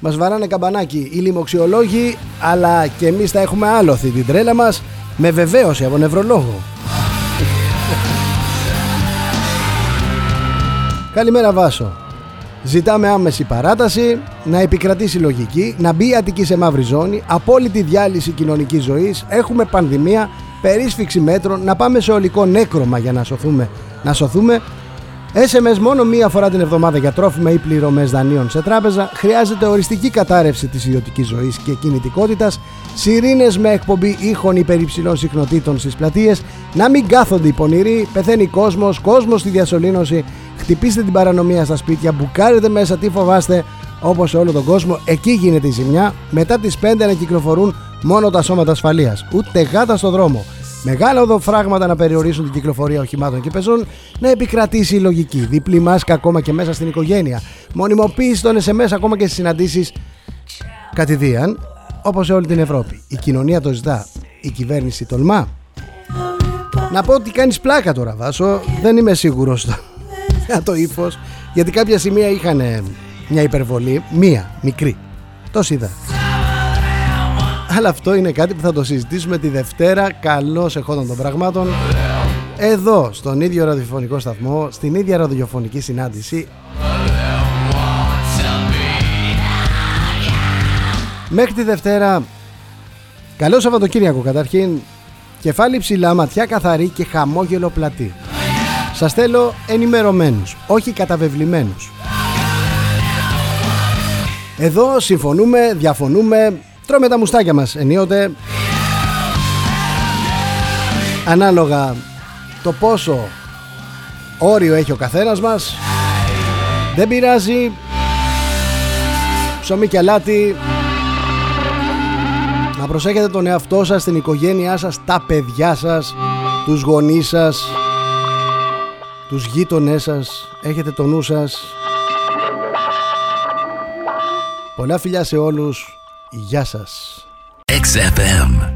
Μας βαράνε καμπανάκι οι λοιμοξιολόγοι Αλλά και εμείς θα έχουμε άλοθη την τρέλα μας Με βεβαίωση από νευρολόγο Καλημέρα Βάσο Ζητάμε άμεση παράταση, να επικρατήσει λογική, να μπει η Αττική σε μαύρη ζώνη, απόλυτη διάλυση κοινωνικής ζωής, έχουμε πανδημία, περίσφυξη μέτρων, να πάμε σε ολικό νέκρωμα για να σωθούμε. Να σωθούμε SMS μόνο μία φορά την εβδομάδα για τρόφιμα ή πληρωμές δανείων σε τράπεζα. Χρειάζεται οριστική κατάρρευση της ιδιωτικής ζωής και κινητικότητας. Σιρήνες με εκπομπή ήχων υπερυψηλών συχνοτήτων στις πλατείες. Να μην κάθονται οι πονηροί. Πεθαίνει κόσμος, κόσμος στη διασωλήνωση. Χτυπήστε την παρανομία στα σπίτια. Μπουκάρετε μέσα, τι φοβάστε. Όπως σε όλο τον κόσμο, εκεί γίνεται η ζημιά. Μετά τις 5 να κυκλοφορούν μόνο τα σώματα ασφαλείας. Ούτε γάτα στο δρόμο μεγάλα οδοφράγματα να περιορίσουν την κυκλοφορία οχημάτων και πεζών, να επικρατήσει η λογική. Διπλή μάσκα ακόμα και μέσα στην οικογένεια. Μονιμοποίηση των SMS ακόμα και στις συναντήσεις κατηδίαν, όπως σε όλη την Ευρώπη. Η κοινωνία το ζητά. Η κυβέρνηση τολμά. Να πω ότι κάνεις πλάκα τώρα, Βάσο. Δεν είμαι σίγουρος για το ύφος. Γιατί κάποια σημεία είχαν μια υπερβολή. Μία, μικρή. Το είδα. Αλλά αυτό είναι κάτι που θα το συζητήσουμε τη Δευτέρα καλώς εχόντων των πραγμάτων εδώ στον ίδιο ραδιοφωνικό σταθμό στην ίδια ραδιοφωνική συνάντηση Μέχρι τη Δευτέρα Καλό Σαββατοκύριακο καταρχήν Κεφάλι ψηλά, ματιά καθαρή και χαμόγελο πλατή Σας θέλω ενημερωμένους, όχι καταβεβλημένους. Εδώ συμφωνούμε, διαφωνούμε, Τρώμε τα μουστάκια μας ενίοτε. Ανάλογα το πόσο όριο έχει ο καθένας μας Δεν πειράζει. Ψωμί και αλάτι. Να προσέχετε τον εαυτό σας, την οικογένειά σας, τα παιδιά σας Τους γονείς σας Τους γείτονές σας Έχετε το νου σας. Πολλά φιλιά σε όλους. Γεια σας. XFM